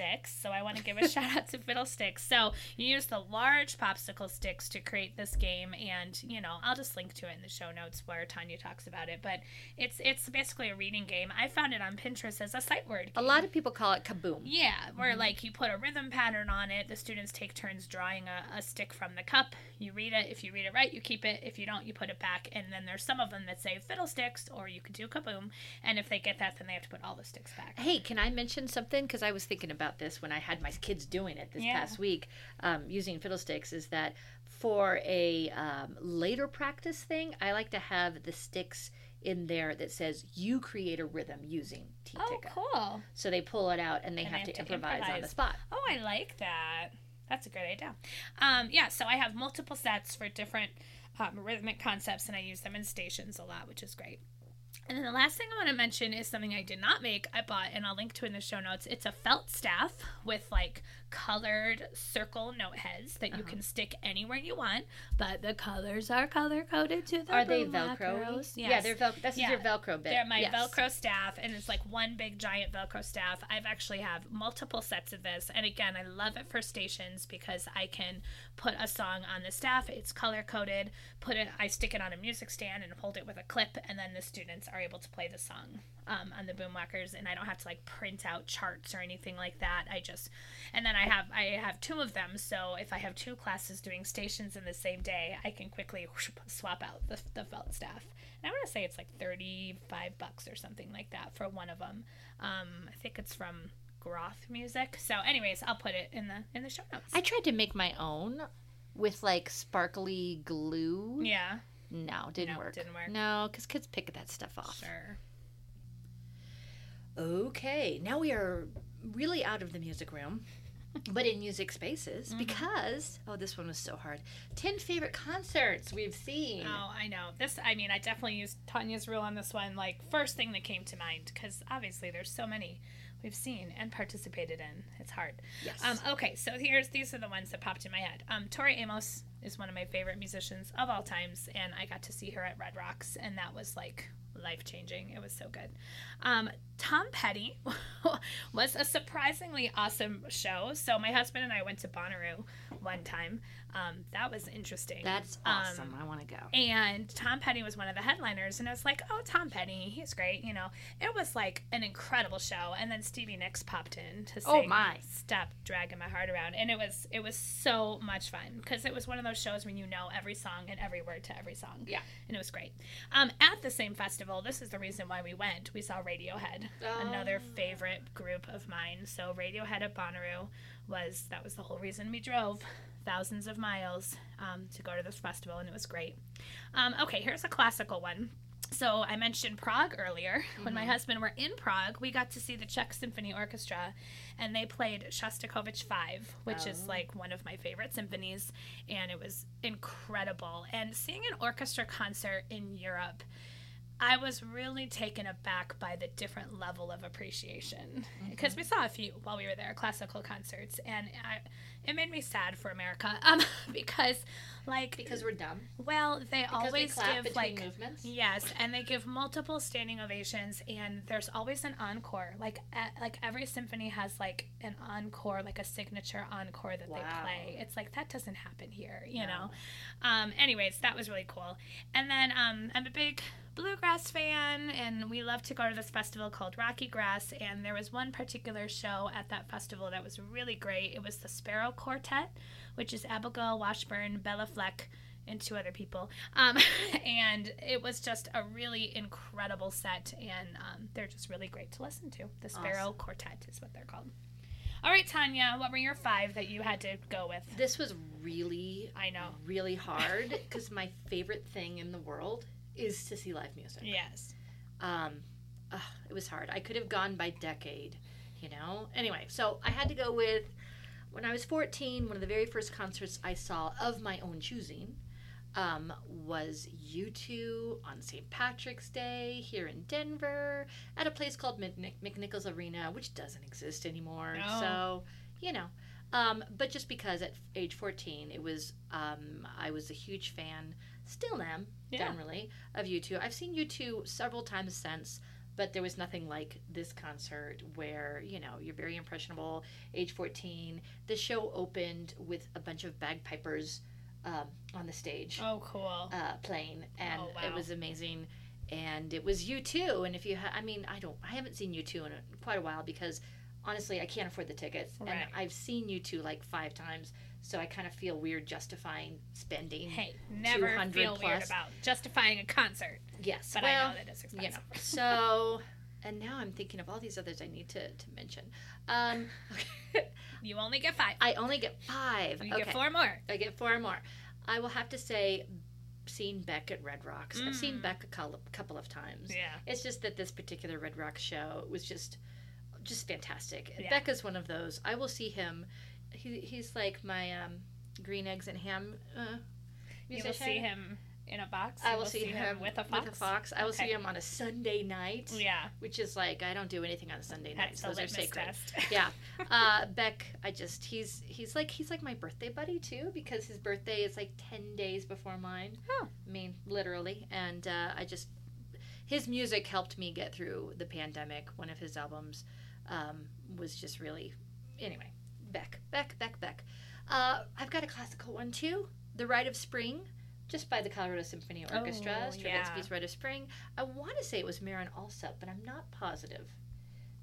Fiddlesticks, so I want to give a shout out to Fiddlesticks. So you use the large popsicle sticks to create this game, and you know I'll just link to it in the show notes where Tanya talks about it. But it's it's basically a reading game. I found it on Pinterest as a sight word. A lot of people call it kaboom. Yeah, where Mm-hmm. like you put a rhythm pattern on it. The students take turns drawing a, a stick from the cup. You read it. If you read it right, you keep it. If you don't, you put it back. And then there's some of them that say fiddlesticks, or you could do kaboom. And if they get that, then they have to put all the sticks back. Hey, can I mention something? Because I was thinking about this when I had my kids doing it this Yeah. past week, um, using fiddlesticks. Is that for a um, later practice thing? I like to have the sticks in there that says you create a rhythm using T Oh, cool. So they pull it out and they, And have, they to have to improvise, on the spot. Oh, I like that. That's a great idea. Um, yeah, so I have multiple sets for different um, rhythmic concepts, and I use them in stations a lot, which is great. And then the last thing I want to mention is something I did not make. I bought, and I'll link to in the show notes. It's a felt staff with like colored circle note heads that you Uh-huh. can stick anywhere you want, but the colors are color coded to the Are they Velcro? macros. Yeah, they're Velcro. This Yeah. is your Velcro bit. They're my Yes. Velcro staff, and it's like one big giant Velcro staff. I've actually have multiple sets of this, and again, I love it for stations because I can put a song on the staff. It's color coded. Put it, I stick it on a music stand and hold it with a clip, and then the students are able to play the song um, on the boomwhackers, and I don't have to like print out charts or anything like that. I just, and then I have I have two of them, so if I have two classes doing stations in the same day, I can quickly swap out the the felt staff. And I want to say it's like 35 bucks or something like that for one of them. Um, I think it's from Groth Music. So, anyways, I'll put it in the in the show notes. I tried to make my own with like sparkly glue. yeah, No, didn't No, work. didn't work. No, because kids pick that stuff off. sure. Okay, now we are really out of the music room, but in music spaces Mm-hmm. because oh, this one was so hard. Ten favorite concerts we've seen. Oh, I know. This, I mean, I definitely used Tanya's rule on this one. Like, first thing that came to mind, because obviously there's so many we've seen and participated in. It's hard. Yes. Um, okay, so here's these are the ones that popped in my head. Um, Tori Amos is one of my favorite musicians of all times, and I got to see her at Red Rocks, and that was like life changing. It was so good. Um, Tom Petty was a surprisingly awesome show. So my husband and I went to Bonnaroo one time. Um, that was interesting. That's Um, awesome. I want to go. and Tom Petty was one of the headliners, and I was like, "Oh, Tom Petty, he's great." You know, it was like an incredible show. And then Stevie Nicks popped in to Oh, my. "Stop Dragging My Heart Around," and it was it was so much fun because it was one of those shows when you know every song and every word to every song. Yeah. and it was great. Um, at the same festival, this is the reason why we went. We saw Radiohead, another Oh. favorite group of mine. So Radiohead at Bonnaroo was that was the whole reason we drove thousands of miles um, to go to this festival, and it was great. Um, okay, here's a classical one. So I mentioned Prague earlier. When my husband were in Prague, we got to see the Czech Symphony Orchestra, and they played Shostakovich Five, which is Oh. like one of my favorite symphonies, and it was incredible. And seeing an orchestra concert in Europe. I was really taken aback by the different level of appreciation because we saw a few while we were there, classical concerts, and I, it made me sad for America um, because, like, Because we're dumb. well, they Because we always clap give like movements. yes, and they give multiple standing ovations, and there's always an encore. Like at, like every symphony has like an encore, like a signature encore that they play. It's like that doesn't happen here, you No. know. Um, anyways, that was really cool. And then um, I'm a big bluegrass fan, and we love to go to this festival called Rocky Grass. And there was one particular show at that festival that was really great. It was the Sparrow Quartet, which is Abigail Washburn, Béla Fleck, and two other people. Um, and it was just a really incredible set, and um, they're just really great to listen to. The Sparrow Awesome. Quartet is what they're called. All right, Tanya, what were your five that you had to go with? This was really, I know. really hard because my favorite thing in the world is to see live music. Yes. Um, ugh, it was hard. I could have gone by decade, you know. Anyway, so I had to go with when I was 14. One of the very first concerts I saw of my own choosing um, was U2 on St. Patrick's Day here in Denver at a place called Mc- McNichols Arena, which doesn't exist anymore. No. So, you know. Um, but just because at age 14, it was um, I was a huge fan, still am Yeah. generally of U2. I've seen U2 several times since, but there was nothing like this concert where, you know, you're very impressionable, age 14. The show opened with a bunch of bagpipers um, on the stage Oh, cool. uh, playing, and Oh, it was amazing. And it was U2, and if you, ha- I mean, I don't, I haven't seen U2 in a, quite a while because honestly, I can't afford the tickets, Right. and I've seen U2 like five times, so I kind of feel weird justifying spending. Hey, never 200 feel weird plus. about justifying a concert, Yes, but well, I know that it's you know. So, and now I'm thinking of all these others I need to, to mention. Um, You only get five. I only get five. You okay. get four more. I get four more. I will have to say, seen Beck at Red Rocks. I've seen Mm. Beck a couple, couple of times. Yeah. It's just that this particular Red Rocks show was just, just fantastic. Yeah. Beck is one of those. I will see him. He, he's like my um, green eggs and ham uh, You will see him in a box. I You will see, him, with a fox. With a fox. I will see him on a Sunday night, Yeah, which is like I don't do anything on a Sunday nights. that's Those are sacred. test. yeah uh beck i just he's he's like he's like my birthday buddy too because his birthday is like 10 days before mine Oh. i mean literally and uh i just his music helped me get through the pandemic one of his albums um was just really anyway beck beck beck beck uh i've got a classical one too the rite of spring just by the Colorado Symphony Orchestra, Oh, Stravinsky's yeah. Rite of Spring. I want to say it was Marin Alsop, but I'm not positive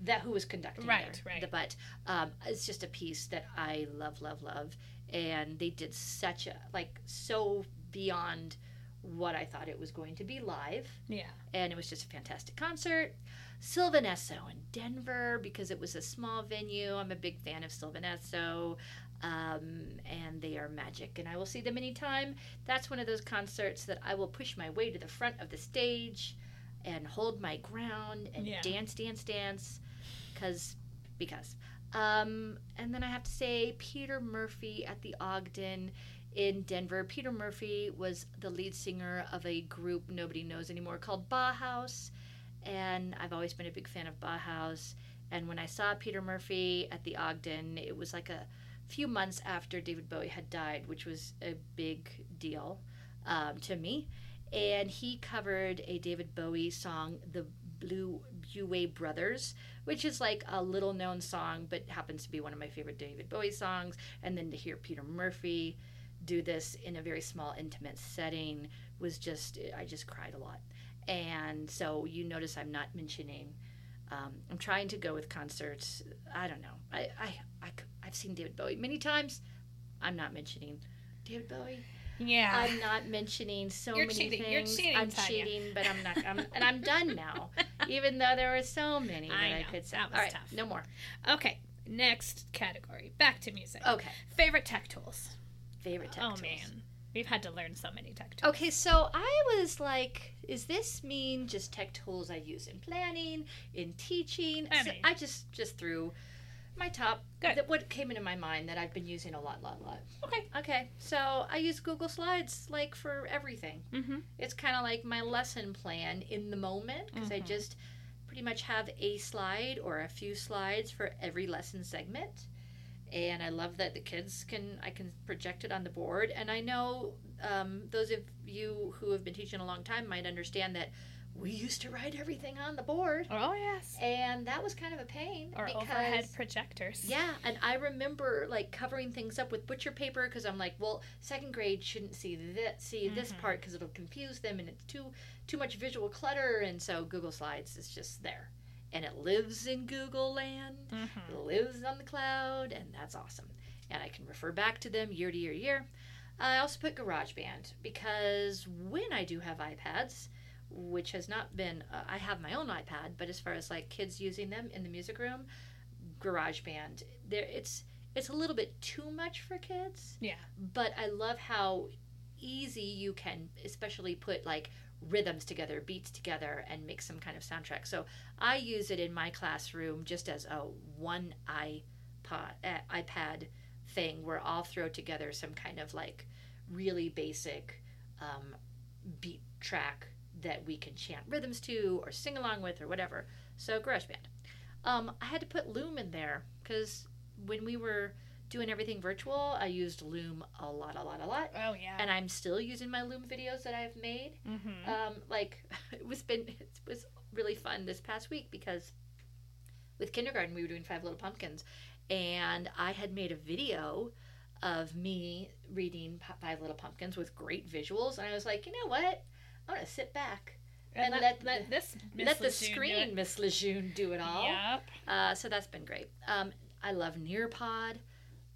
that who was conducting Right, there. right. The- But um, it's just a piece that I love, love, love, and they did such a like so beyond what I thought it was going to be live, Yeah. and it was just a fantastic concert. Sylvan Esso in Denver because it was a small venue. I'm a big fan of Sylvan Esso, um, and they are magic, and I will see them anytime. That's one of those concerts that I will push my way to the front of the stage and hold my ground and Yeah. dance, dance, dance, because because. Um, and then I have to say Peter Murphy at the Ogden in Denver. Peter Murphy was the lead singer of a group nobody knows anymore called Bauhaus, and I've always been a big fan of Bauhaus. And when I saw Peter Murphy at the Ogden, it was like a few months after David Bowie had died, which was a big deal um, to me. And he covered a David Bowie song, The Blue Buey Brothers, which is like a little known song, but happens to be one of my favorite David Bowie songs. And then to hear Peter Murphy do this in a very small, intimate setting was just, I just cried a lot. And so you notice I'm not mentioning. Um, I'm trying to go with concerts. I don't know. I, I, I, have seen David Bowie many times. I'm not mentioning David Bowie. Yeah. I'm not mentioning so many. You're many cheating. You're things. cheating, I'm Tanya. cheating, but I'm not. I'm, and I'm done now. Even though there were so many that I I, could say. That was All right, tough. no more. okay. Next category. Back to music. Okay, Favorite tech tools. favorite tech oh tools. man, we've had to learn so many tech tools. Okay, so I was like, "Is this mean just tech tools I use in planning, in teaching?" I So I just just threw my top. Good. That what came into my mind that I've been using a lot, lot, lot. Okay. Okay, so I use Google Slides like for everything. Mm-hmm. It's kind of like my lesson plan in the moment because I Mhm. just pretty much have a slide or a few slides for every lesson segment. And I love that the kids can I can project it on the board. And I know um, those of you who have been teaching a long time might understand that we used to write everything on the board, Oh yes. and that was kind of a pain Or because overhead projectors. yeah, and I remember like covering things up with butcher paper because I'm like, well, second grade shouldn't see this see this Mhm. part because it'll confuse them and it's too too much visual clutter, and so Google Slides is just there, and it lives in Google Land, Mm-hmm. it lives on the cloud, and that's awesome, and I can refer back to them year to year to year. I also put GarageBand because when I do have iPads, which has not been, uh, I have my own iPad, but as far as like kids using them in the music room, GarageBand, there it's it's a little bit too much for kids. Yeah. But I love how easy you can, especially put like rhythms together, beats together, and make some kind of soundtrack. So I use it in my classroom just as a one iPod uh, iPad thing where I'll throw together some kind of like really basic um, beat track that we can chant rhythms to or sing along with or whatever. So GarageBand. Um, I had to put Loom in there because when we were doing everything virtual, I used Loom a lot, a lot, a lot. Oh yeah. And I'm still using my Loom videos that I've made. mm-hmm. Um, like it was been it was really fun this past week because with kindergarten we were doing Five Little Pumpkins, and I had made a video of me reading Five Little Pumpkins with great visuals, and I was like, you know what, I'm gonna sit back and and let, let let the- this Miss let the Lejeune do screen. Miss Lejeune, do it all. Yep. Uh, so that's been great. Um, I love Nearpod.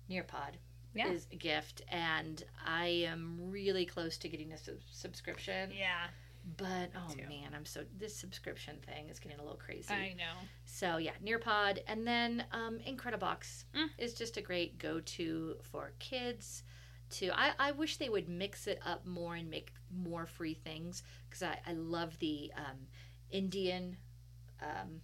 Nearpod Yeah. is a gift, and I am really close to getting a sub- subscription. Yeah. But oh too. man, I'm so this subscription thing is getting a little crazy. I know. So yeah, Nearpod, and then um, Incredibox Mm. is just a great go-to for kids. To I, I wish they would mix it up more and make more free things because I, I love the um, Indian um,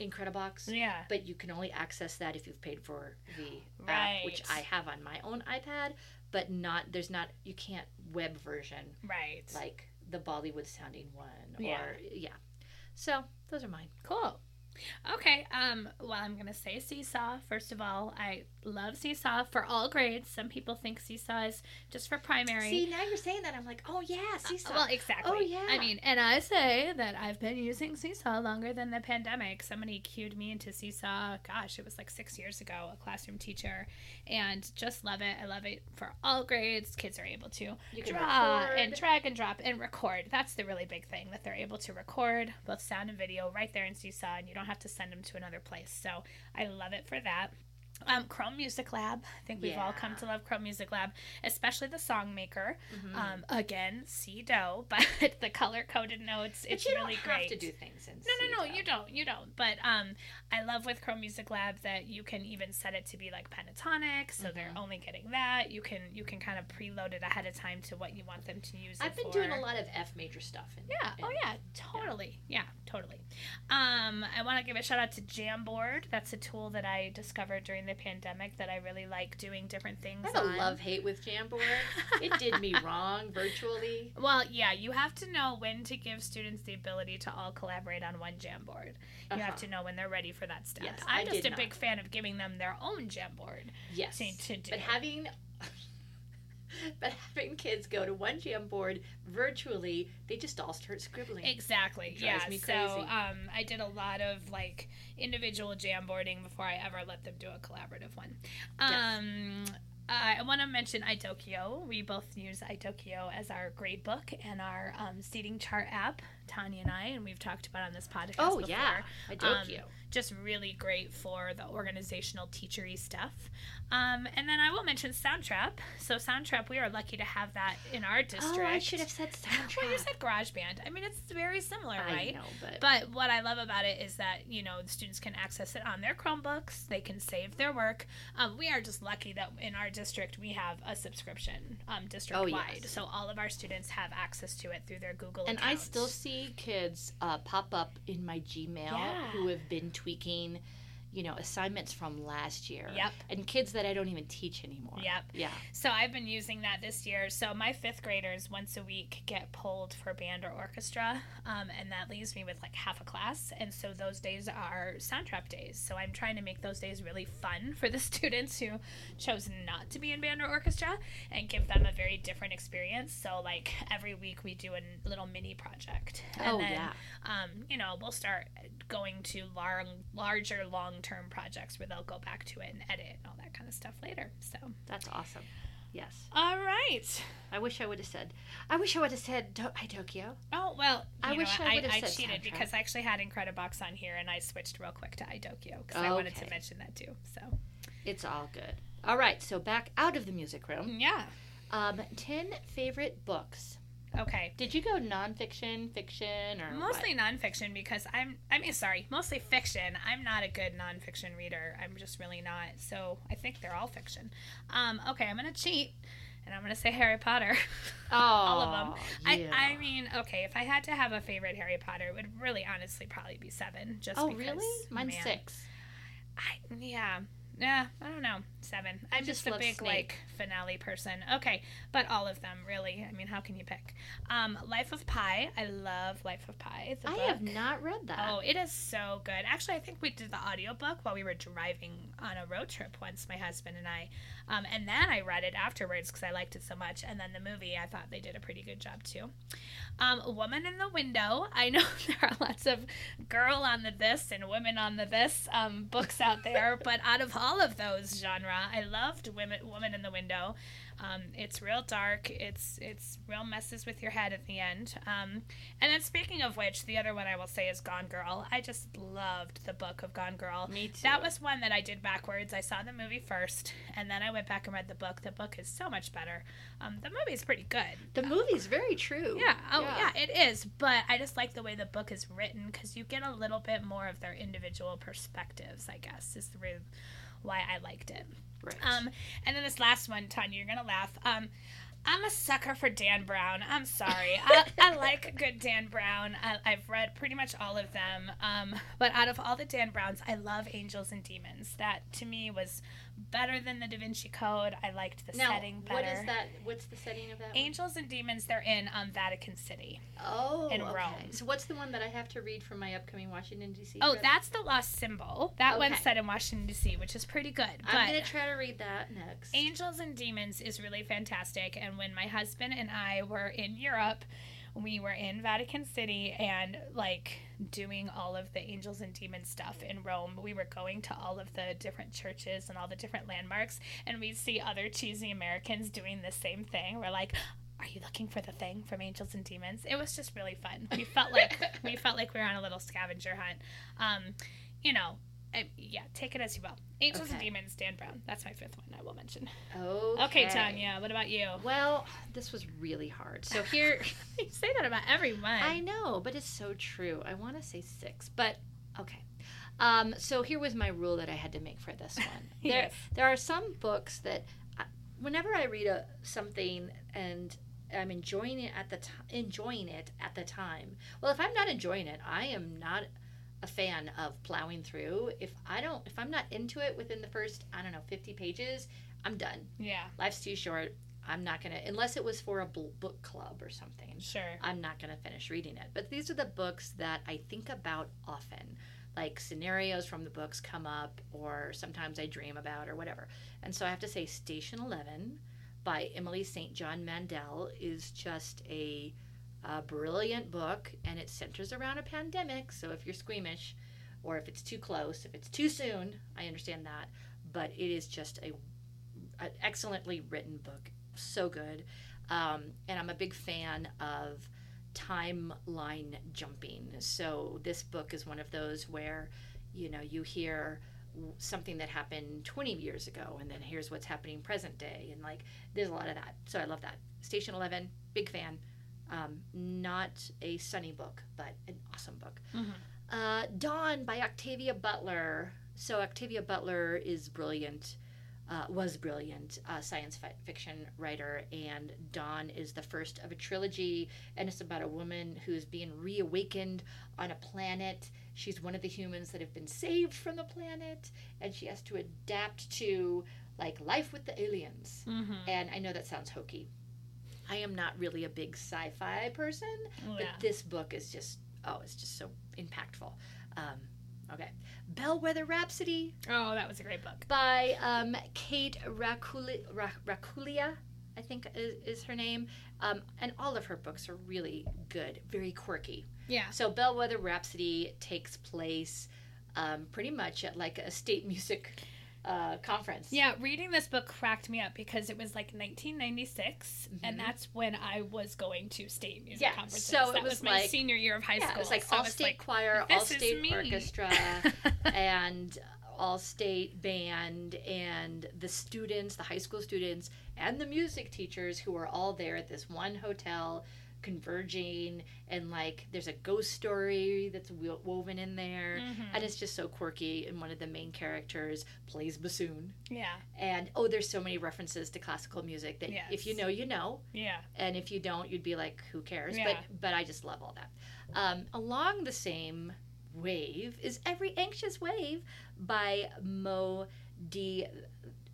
Incredibox. Yeah. But you can only access that if you've paid for the app, which I have on my own iPad. but not there's not you can't web version Right. like the Bollywood sounding one Yeah. or yeah. So those are mine. Cool. Okay. Um. Well, I'm gonna say Seesaw. First of all, I love Seesaw for all grades. Some people think Seesaw is just for primary. See, now you're saying that I'm like, oh yeah, Seesaw. Well, exactly. Oh, yeah. I mean, and I say that I've been using Seesaw longer than the pandemic. Somebody cued me into Seesaw. Gosh, it was like six years ago. A classroom teacher, and just love it. I love it for all grades. Kids are able to draw record. and drag and drop and record. That's the really big thing that they're able to record both sound and video right there in Seesaw, and you don't have to send them to another place. So I love it for that. Um, Chrome Music Lab. I think we've all come to love Chrome Music Lab, especially the song maker. Mhm. Um, again, C do, but the color coded notes. but It's you really don't great. have to do things in No, no, no, you don't. You don't. But um, I love with Chrome Music Lab that you can even set it to be like pentatonic, so they're Mhm. only getting that. You can you can kind of preload it ahead of time to what you want them to use. I've been for. doing a lot of F major stuff. In, Yeah. in- Oh, yeah. Totally. Yeah. Totally. Um, I want to give a shout out to Jamboard. That's a tool that I discovered during the pandemic that I really like doing different things. I have a love hate with Jamboard. it did me wrong virtually. Well, yeah, you have to know when to give students the ability to all collaborate on one Jamboard. You have Uh-huh. to know when they're ready for that step. Yes, I I'm just did a not. big fan of giving them their own Jamboard Yes. to, to do. But having but having kids go to one Jamboard virtually, they just all start scribbling. Exactly. Yeah. me so um, I did a lot of like individual jam boarding before I ever let them do a collaborative one. Yes. Um, I want to mention iDoceo. We both use iDoceo as our grade book and our um, seating chart app, Tanya and I, and we've talked about on this podcast. oh before. yeah, I do Um, you. Just really great for the organizational teachery stuff. Um, and then I will mention Soundtrap. So Soundtrap, we are lucky to have that in our district. Oh, I should have said Soundtrap. Well, you said GarageBand. I mean, it's very similar, I right? know, but, But what I love about it is that you know the students can access it on their Chromebooks. They can save their work. Um, we are just lucky that in our district we have a subscription um, district wide, Oh, yes. so all of our students have access to it through their Google. and I still see kids uh, pop up in my Gmail Yeah. who have been tweaking, you know, assignments from last year. Yep. And kids that I don't even teach anymore. Yep. Yeah. So I've been using that this year. So my fifth graders once a week get pulled for band or orchestra, um, and that leaves me with like half a class. And so those days are Soundtrap days. So I'm trying to make those days really fun for the students who chose not to be in band or orchestra, and give them a very different experience. So like every week we do a little mini project. And oh then, yeah. um, you know, we'll start going to lar- larger long term projects where they'll go back to it and edit and all that kind of stuff later. So, That's awesome. Yes. all right. I wish I would have said. I wish I would have said Do- iDoceo. Oh well, I you wish know, I I, would've I, said cheated Soundtrap. because I actually had Incredibox on here and I switched real quick to iDoceo because I wanted to mention that too. So It's all good. All right, so back out of the music room. yeah, Um, ten favorite books. Okay. Did you go nonfiction, fiction, or Mostly nonfiction because I'm. I mean, sorry, mostly fiction. I'm not a good nonfiction reader. I'm just really not. So I think they're all fiction. Um, okay, I'm gonna cheat, and I'm gonna say Harry Potter. Oh, all of them. Yeah. I, I mean, okay, if I had to have a favorite Harry Potter, it would really honestly probably be seven. Just oh, because, really? Mine's man, six. I, yeah. Yeah, I don't know. Seven. I'm just just, a big like finale person. Okay, but all of them really. I mean, how can you pick? Um, Life of Pi. I love Life of Pi. I book. have not read that. Oh, it is so good. Actually, I think we did the audiobook while we were driving on a road trip once, my husband and I. Um, and then I read it afterwards because I liked it so much. And then the movie, I thought they did a pretty good job too. Um, Woman in the Window. I know there are lots of girl on the this and women on the this um, books out there, but out of all of those genre, I loved Women Woman in the Window. Um, it's real dark. It's it's real messes with your head at the end. Um, and then speaking of which, the other one I will say is Gone Girl. I just loved the book of Gone Girl. Me too. That was one that I did backwards. I saw the movie first, and then I went back and read the book. The book is so much better. Um, the movie is pretty good. the movie's very true. Yeah. Oh, yeah. It is. But I just like the way the book is written because you get a little bit more of their individual perspectives. I guess is the why I liked it. Right. Um, and then this last one, Tanya, you're gonna laugh. Um, I'm a sucker for Dan Brown. I'm sorry. I, I like a good Dan Brown. I, I've read pretty much all of them. Um, but out of all the Dan Browns, I love Angels and Demons. That to me was better than the Da Vinci Code. I liked the now, setting better. what is that? What's the setting of that? one? Angels and Demons, they're in um, Vatican City. Oh, in okay. Rome. So what's the one that I have to read for my upcoming Washington D.C. Oh, trip? that's the Lost Symbol. That one's Okay. set in Washington, D.C., which is pretty good. I'm gonna try to read that next. Angels and Demons is really fantastic. And when my husband and I were in Europe, we were in Vatican City and like doing all of the angels and demons stuff in Rome. We were going to all of the different churches and all the different landmarks, and we'd see other cheesy Americans doing the same thing. We're like, are you looking for the thing from Angels and Demons? It was just really fun. We felt like we felt like we were on a little scavenger hunt. Um, you know, I, yeah, take it as you will. Angels and Demons, Dan Brown. That's my fifth one. I will mention. okay. Okay, Tanya, what about you? Well, this was really hard. So here, You say that about everyone. I know, but it's so true. I want to say six, but okay. Um, so here was my rule that I had to make for this one. There, Yes. there are some books that, I, whenever I read a something and I'm enjoying it at the time, enjoying it at the time. Well, if I'm not enjoying it, I am not a fan of plowing through. If I don't, if I'm not into it within the first, I don't know, 50 pages, I'm done. Yeah, Life's too short. I'm not gonna, unless it was for a book club or something. sure. I'm not going to finish reading it. But these are the books that I think about often. Like scenarios from the books come up, or sometimes I dream about, or whatever. And so I have to say, Station 11 by Emily St. John Mandel is just a, a brilliant book, and it centers around a pandemic. So if you're squeamish, or if it's too close, if it's too soon, I understand that. But it is just a an excellently written book, so good. Um, and I'm a big fan of timeline jumping. So this book is one of those where, you know, you hear something that happened 20 years ago and then here's what's happening present day and like there's a lot of that so i love that station 11 big fan um, not a sunny book but an awesome book Mhm. uh, dawn by octavia butler so octavia butler is brilliant uh, was brilliant uh, science fi- fiction writer, and Dawn is the first of a trilogy, and it's about a woman who's being reawakened on a planet. She's one of the humans that have been saved from the planet, and she has to adapt to like life with the aliens. Mm-hmm. And I know that sounds hokey. I am not really a big sci-fi person, but yeah. this book is just oh, it's just so impactful. Um, okay, Bellwether Rhapsody Oh, that was a great book. by um, Kate Raculi- Ra- Racculia, I think is, is her name. Um, and all of her books are really good, very quirky. Yeah. So Bellwether Rhapsody takes place um, pretty much at like a state music uh, conference. Yeah, reading this book cracked me up because it was like 1996, and Mhm. that's when I was going to state music Yeah, conferences. so it was was, my like- senior year of high Yeah, school. it was like so all state like, choir, all state orchestra, and all state band, and the students, the high school students, and the music teachers who are all there at this one hotel converging and like there's a ghost story that's wo- woven in there. Mhm. and it's just so quirky and one of the main characters plays bassoon. Yeah, and oh there's so many references to classical music that if you know you know. Yeah. and if you don't you'd be like who cares? Yeah. but but i just love all that. Um, along the same wave is every anxious wave by mo d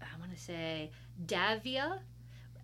i want to say davia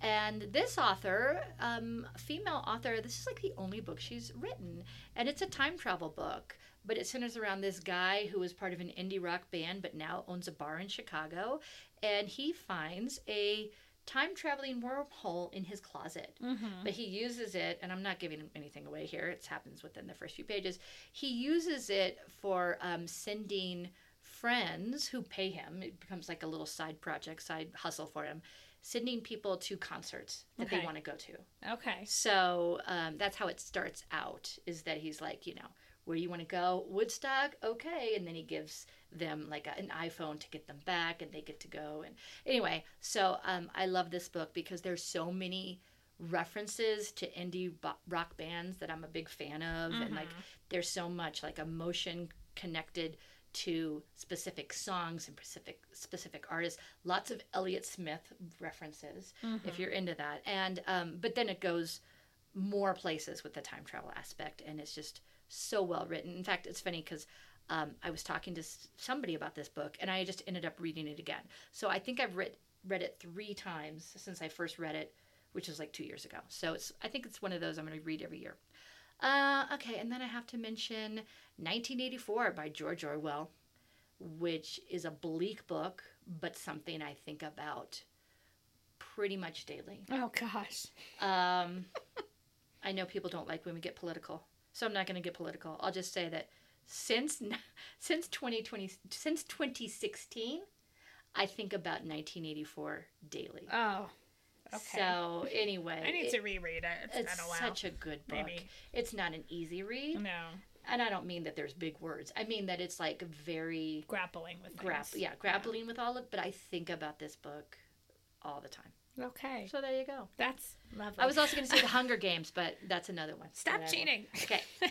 and this author um, female author this is like the only book she's written. And it's a time travel book but it centers around this guy who was part of an indie rock band but now owns a bar in chicago. And he finds a time traveling wormhole in his closet. Mm-hmm. but he uses it and i'm not giving anything away here it happens within the first few pages. He uses it for um, sending friends who pay him. It becomes like a little side project side hustle for him sending people to concerts that they want to go to. Okay. so um, that's how it starts out is that he's like you know where you want to go? Woodstock? Okay. And then he gives them like a, an iphone to get them back and they get to go and anyway so um, i love this book because there's so many references to indie bo- rock bands that i'm a big fan of and like there's so much like emotion connected to specific songs and specific specific artists lots of elliott smith references if you're into that and um, but then it goes more places with the time travel aspect and it's just so well written in fact it's funny because um, I was talking to somebody about this book, and I just ended up reading it again. So I think I've read read it three times since I first read it, which was like two years ago. So it's I think it's one of those I'm going to read every year. Uh, okay, and then I have to mention 1984 by George Orwell, which is a bleak book, but something I think about pretty much daily. Oh gosh. Um, I know people don't like when we get political, so I'm not going to get political. I'll just say that since since 2020 since 2016, I think about 1984 daily. Oh. Okay. So anyway, I need it- to reread it. It's, a while. such a good book. Maybe. It's not an easy read, no. and I don't mean that there's big words. I mean that it's like very Grappling with grap yeah grappling with all of. But I think about this book all the time. Okay. So there you go. That's lovely. I was also going to say the Hunger Games, but that's another one. Stop that I will- cheating. Okay.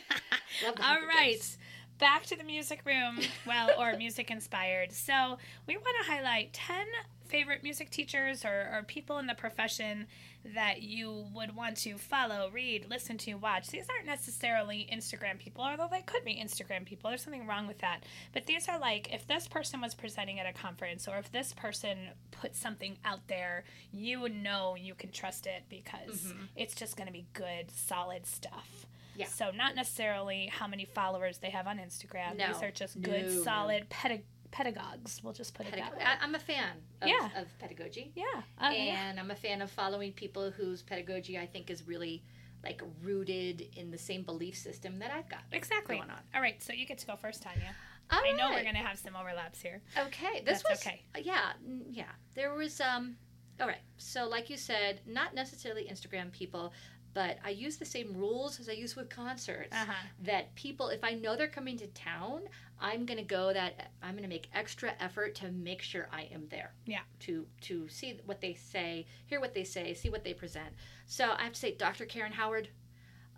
Love the All Hunger right. Games. Back to the music room. Well, or music inspired. So, we want to highlight 10 favorite music teachers or, or people in the profession that you would want to follow, read, listen to, watch. These aren't necessarily Instagram people, although they could be Instagram people. There's something wrong with that. But these are like if this person was presenting at a conference or if this person put something out there, you know you can trust it because mm-hmm. it's just going to be good, solid stuff. Yeah. So not necessarily how many followers they have on Instagram. No. These are just good, No, no. solid peda- pedagogues. We'll just put it Pedag- that way. I, I'm a fan of, Yeah. of pedagogy. yeah. Uh, yeah. and I'm a fan of following people whose pedagogy I think is really like rooted in the same belief system that I've got. Exactly. going on. All right. So you get to go first, Tanya. All I know we're going to have some overlaps here. Okay, this That's was okay. Yeah, yeah. There was um. All right, so like you said, not necessarily Instagram people, but I use the same rules as I use with concerts. Uh huh. That people, if I know they're coming to town, I'm gonna go. That I'm gonna make extra effort to make sure I am there. Yeah. To to see what they say, hear what they say, see what they present. So I have to say, Dr. Karen Howard.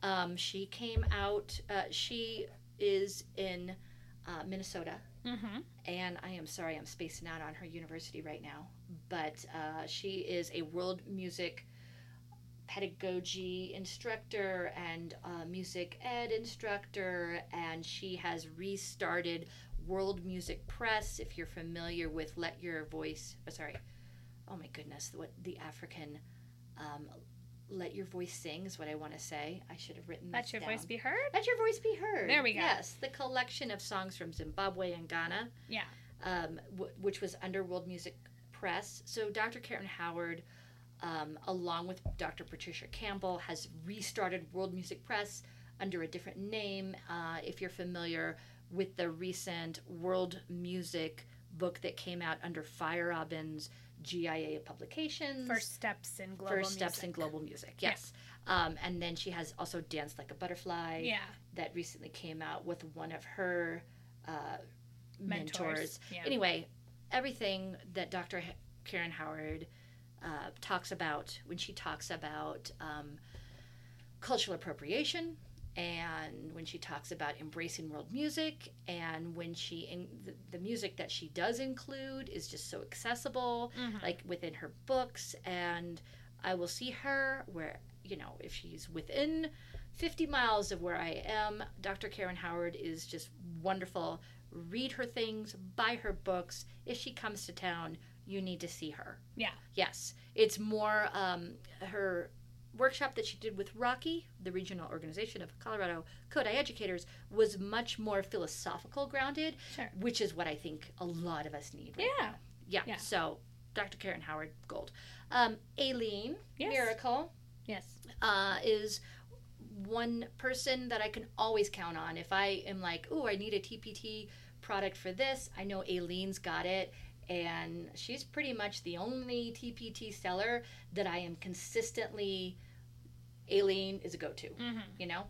Um, she came out. Uh, she is in uh, Minnesota Mm-hmm. and I am sorry I'm spacing out on her university right now, but uh, she is a world music pedagogy instructor and uh, music ed instructor, and she has restarted World Music Press. If you're familiar with Let Your Voice, oh, sorry, oh my goodness, what the African. Um, let your voice sing is what I want to say. I should have written. Let your down. voice be heard. Let your voice be heard. There we go. Yes, the collection of songs from Zimbabwe and Ghana Yeah. um, w- which was under World Music Press. So Dr. Karen Howard, um, along with Dr. Patricia Campbell, has restarted World Music Press under a different name. Uh, if you're familiar with the recent World Music book that came out under Fire Robin's GIA publications. First steps in global First steps in music. global music, yes. Um, and then she has also danced like a butterfly Yeah. that recently came out with one of her uh, mentors. Mentors, yeah. Anyway, everything that Dr. H- Karen Howard uh, talks about when she talks about um, cultural appropriation and when she talks about embracing world music and when she in the, the music that she does include is just so accessible Mhm. like within her books. And i will see her where you know if she's within 50 miles of where i am dr karen howard is just wonderful. Read her things buy her books. If she comes to town you need to see her Yeah. yes it's more um, her workshop that she did with ROCKE the regional organization of colorado Kodály educators was much more philosophical grounded Sure. which is what i think a lot of us need right Yeah. Yeah. Yeah. So, Dr. Karen Howard Gold. Um, Aileen Yes. Miracle Yes. uh, is one person that I can always count on. If I am like, oh, I need a TPT product for this, I know Aileen's got it. And she's pretty much the only TPT seller that I am consistently, Aileen is a go to Mm-hmm. you know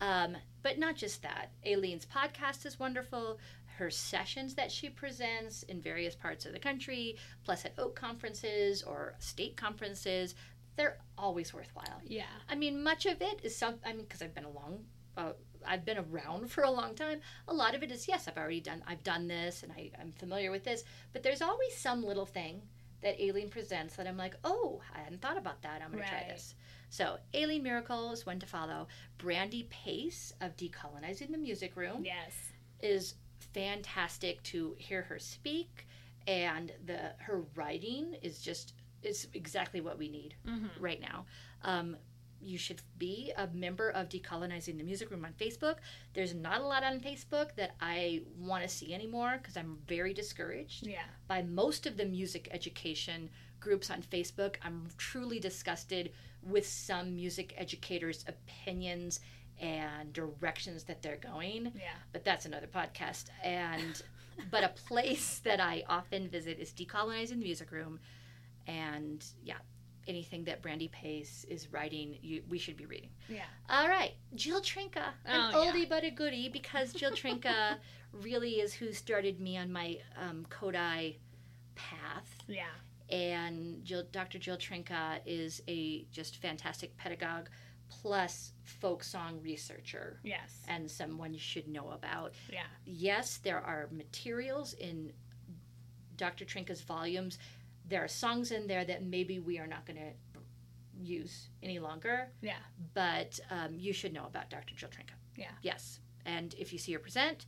um, but not just that aileen's podcast is wonderful her sessions that she presents in various parts of the country plus at OAKE conferences or state conferences they're always worthwhile Yeah. i mean much of it is some i mean because i've been along uh, i've been around for a long time a lot of it is yes i've already done i've done this and I, i'm familiar with this but there's always some little thing that aileen presents that i'm like oh i hadn't thought about that i'm going to try this so, Aileen Miracle is one to follow. Brandy Pace of Decolonizing the Music Room Yes. is fantastic to hear her speak, and the her writing is just is exactly what we need Mhm. right now. Um, you should be a member of Decolonizing the Music Room on Facebook. There's not a lot on Facebook that I want to see anymore because I'm very discouraged Yeah. by most of the music education groups on Facebook. I'm truly disgusted with some music educators' opinions and directions that they're going Yeah. but that's another podcast. And but a place that I often visit is decolonizing the music room, and yeah, anything that Brandy Pace is writing, you, we should be reading. Yeah. All right, Jill Trinka, an Oh, yeah. oldie but a goodie, because Jill Trinka really is who started me on my um, Kodály path Yeah. and Jill, Dr. Jill Trinka is a just fantastic pedagogue plus folk song researcher Yes. and someone you should know about. Yeah. Yes, there are materials in Dr. Trinka's volumes. There are songs in there that maybe we are not going to use any longer, Yeah. but um, you should know about Dr. Jill Trinka. Yeah. Yes. And if you see her present,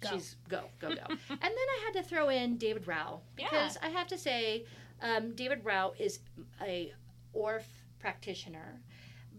Go. she's go, go, go. and then I had to throw in David Rao because I have to say, um, David Rao is a Orff practitioner,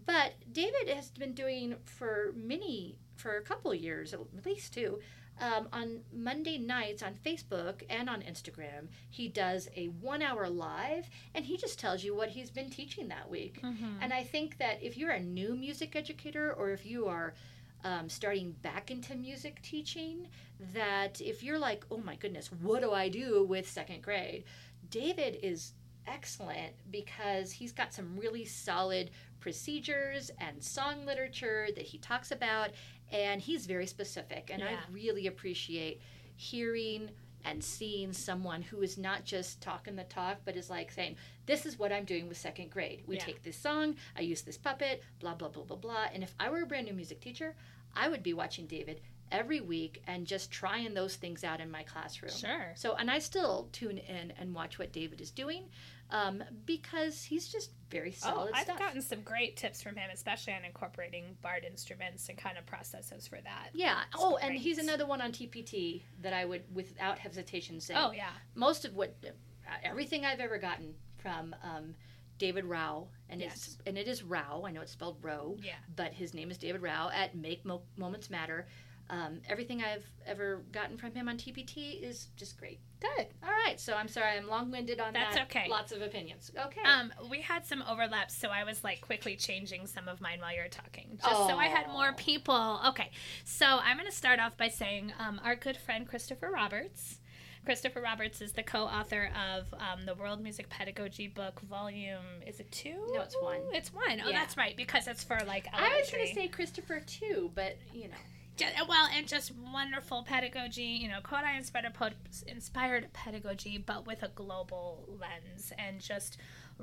but David has been doing for many, for a couple of years, at least two, um, on Monday nights on Facebook and on Instagram. He does a one hour live and he just tells you what he's been teaching that week. Mhm. And I think that if you're a new music educator or if you are um, starting back into music teaching, that if you're like, oh my goodness, what do I do with second grade? David is excellent because he's got some really solid procedures and song literature that he talks about, and he's very specific. And Yeah. I really appreciate hearing and seeing someone who is not just talking the talk, but is like saying, This is what I'm doing with second grade. We Yeah. take this song, I use this puppet, blah, blah, blah, blah, blah. And if I were a brand new music teacher, I would be watching David every week and just trying those things out in my classroom. Sure. So, and I still tune in and watch what David is doing um, because he's just very solid. Oh, solid I've stuff. gotten some great tips from him, especially on incorporating barred instruments and kind of processes for that. yeah. It's Oh, and he's another one on TPT that I would, without hesitation, say Oh yeah. most of what everything I've ever gotten from um, David Rao, and Yes. it's and it is Rao. I know it's spelled Rowe, Yeah. but his name is David Rao at Make Mo- Moments Matter. Um, everything I've ever gotten from him on TPT is just great. Good. All right, so I'm sorry I'm long-winded on That's that. okay. Lots of opinions. Okay. Um, we had some overlaps, so I was like quickly changing some of mine while you were talking, just so I had more people. Okay, so I'm going to start off by saying um, our good friend Christopher Roberts. Christopher Roberts is the co-author of um, the World Music Pedagogy book, volume. Is it two? No, it's one. It's one. Oh, Yeah. that's right, because it's for like Elementary. I was going to say Christopher two, but you know. Ju- well, and just wonderful pedagogy, you know, Kodály inspired, inspired pedagogy, but with a global lens and just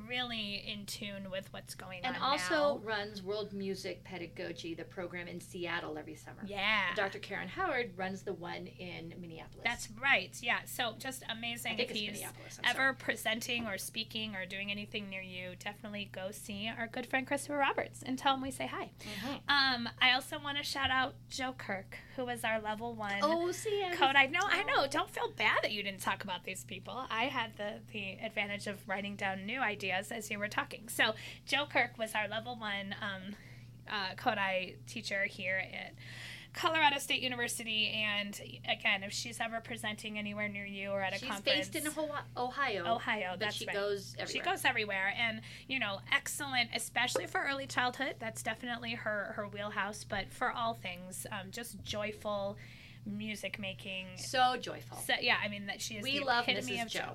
really in tune with what's going And on And also now. runs World Music Pedagogy, the program in Seattle every summer. Yeah. Dr. Karen Howard runs the one in Minneapolis. That's right. Yeah. So just amazing. If he's ever sorry. presenting or speaking or doing anything near you, definitely go see our good friend Christopher Roberts and tell him we say hi. Mhm. Um, I also want to shout out Joe Kirk, who was our level one. Oh, see, I was- code. I know, I know. Don't feel bad that you didn't talk about these people. I had the the advantage of writing down new ideas as you were talking. So Joe Kirk was our level one um, uh, Kodály teacher here at Colorado State University, and again, if she's ever presenting anywhere near you or at a She's conference, she's based in Ohio. Ohio, that's she right. goes everywhere. she goes everywhere and you know excellent especially for early childhood that's definitely her her wheelhouse but for all things um, just joyful music making so joyful. so yeah, I mean that she is We the love epitome Mrs. of Joe.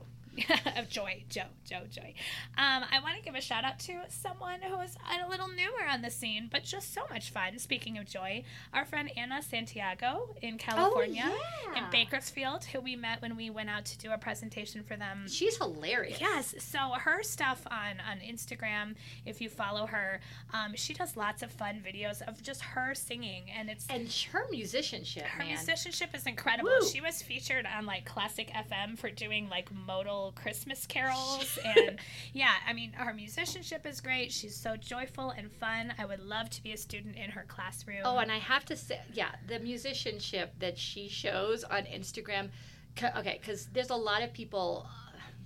Of joy, Joe, Joe, joy. Um, I want to give a shout out to someone who is a little newer on the scene, but just so much fun. Speaking of joy, our friend Anna Santiago in California, Oh, yeah. in Bakersfield, who we met when we went out to do a presentation for them. She's hilarious. Yes, so her stuff on on Instagram, if you follow her, um, she does lots of fun videos of just her singing, and it's And her musicianship, her man. musicianship is incredible. Woo. She was featured on like Classic FM for doing like modal joyful Christmas carols. and yeah, I mean, her musicianship is great. She's so joyful and fun. I would love to be a student in her classroom. Oh, and I have to say, yeah, the musicianship that she shows on Instagram. Okay, because there's a lot of people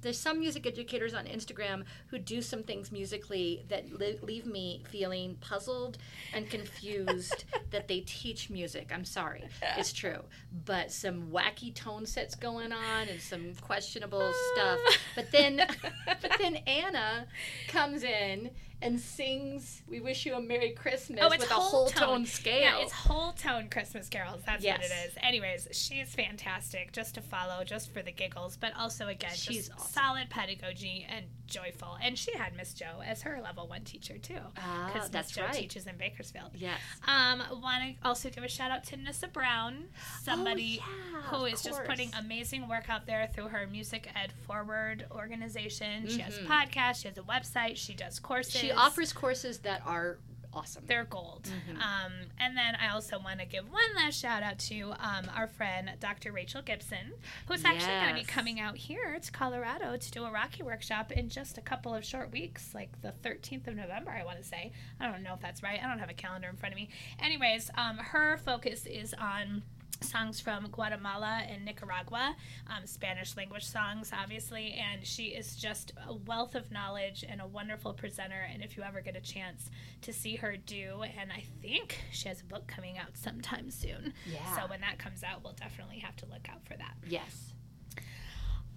there's some music educators on Instagram who do some things musically that li- leave me feeling puzzled and confused that they teach music. I'm sorry, it's true, but some wacky tone sets going on and some questionable stuff. But then, but then Anna comes in and sings "We Wish You a Merry Christmas" oh, with a whole tone. tone scale. Yeah, it's whole tone Christmas carols. That's Yes. what it is. Anyways, she's fantastic just to follow, just for the giggles, but also again, She's awesome. solid pedagogy and joyful. And she had Miss Joe as her level one teacher too, Ah, because Miss that's Joe right. teaches in Bakersfield. Yes. Um, want to also give a shout out to Nissa Brown, somebody Oh, yeah, who is just putting amazing work out there through her Music Ed Forward organization. She has Mhm. podcasts, she has a website, she does courses. She offers courses that are awesome. They're gold. Mhm. Um, and then I also want to give one last shout out to um, our friend Dr. Rachel Gibson, who's actually going to be coming out here to Colorado to do a ROCKE workshop in just a couple of short weeks, like the 13th of November, I want to say. I don't know if that's right. I don't have a calendar in front of me. Anyways, um, her focus is on songs from Guatemala and Nicaragua, um, Spanish language songs, obviously, and she is just a wealth of knowledge and a wonderful presenter. And if you ever get a chance to see her do, and I think she has a book coming out sometime soon. Yeah. So when that comes out, we'll definitely have to look out for that. yes.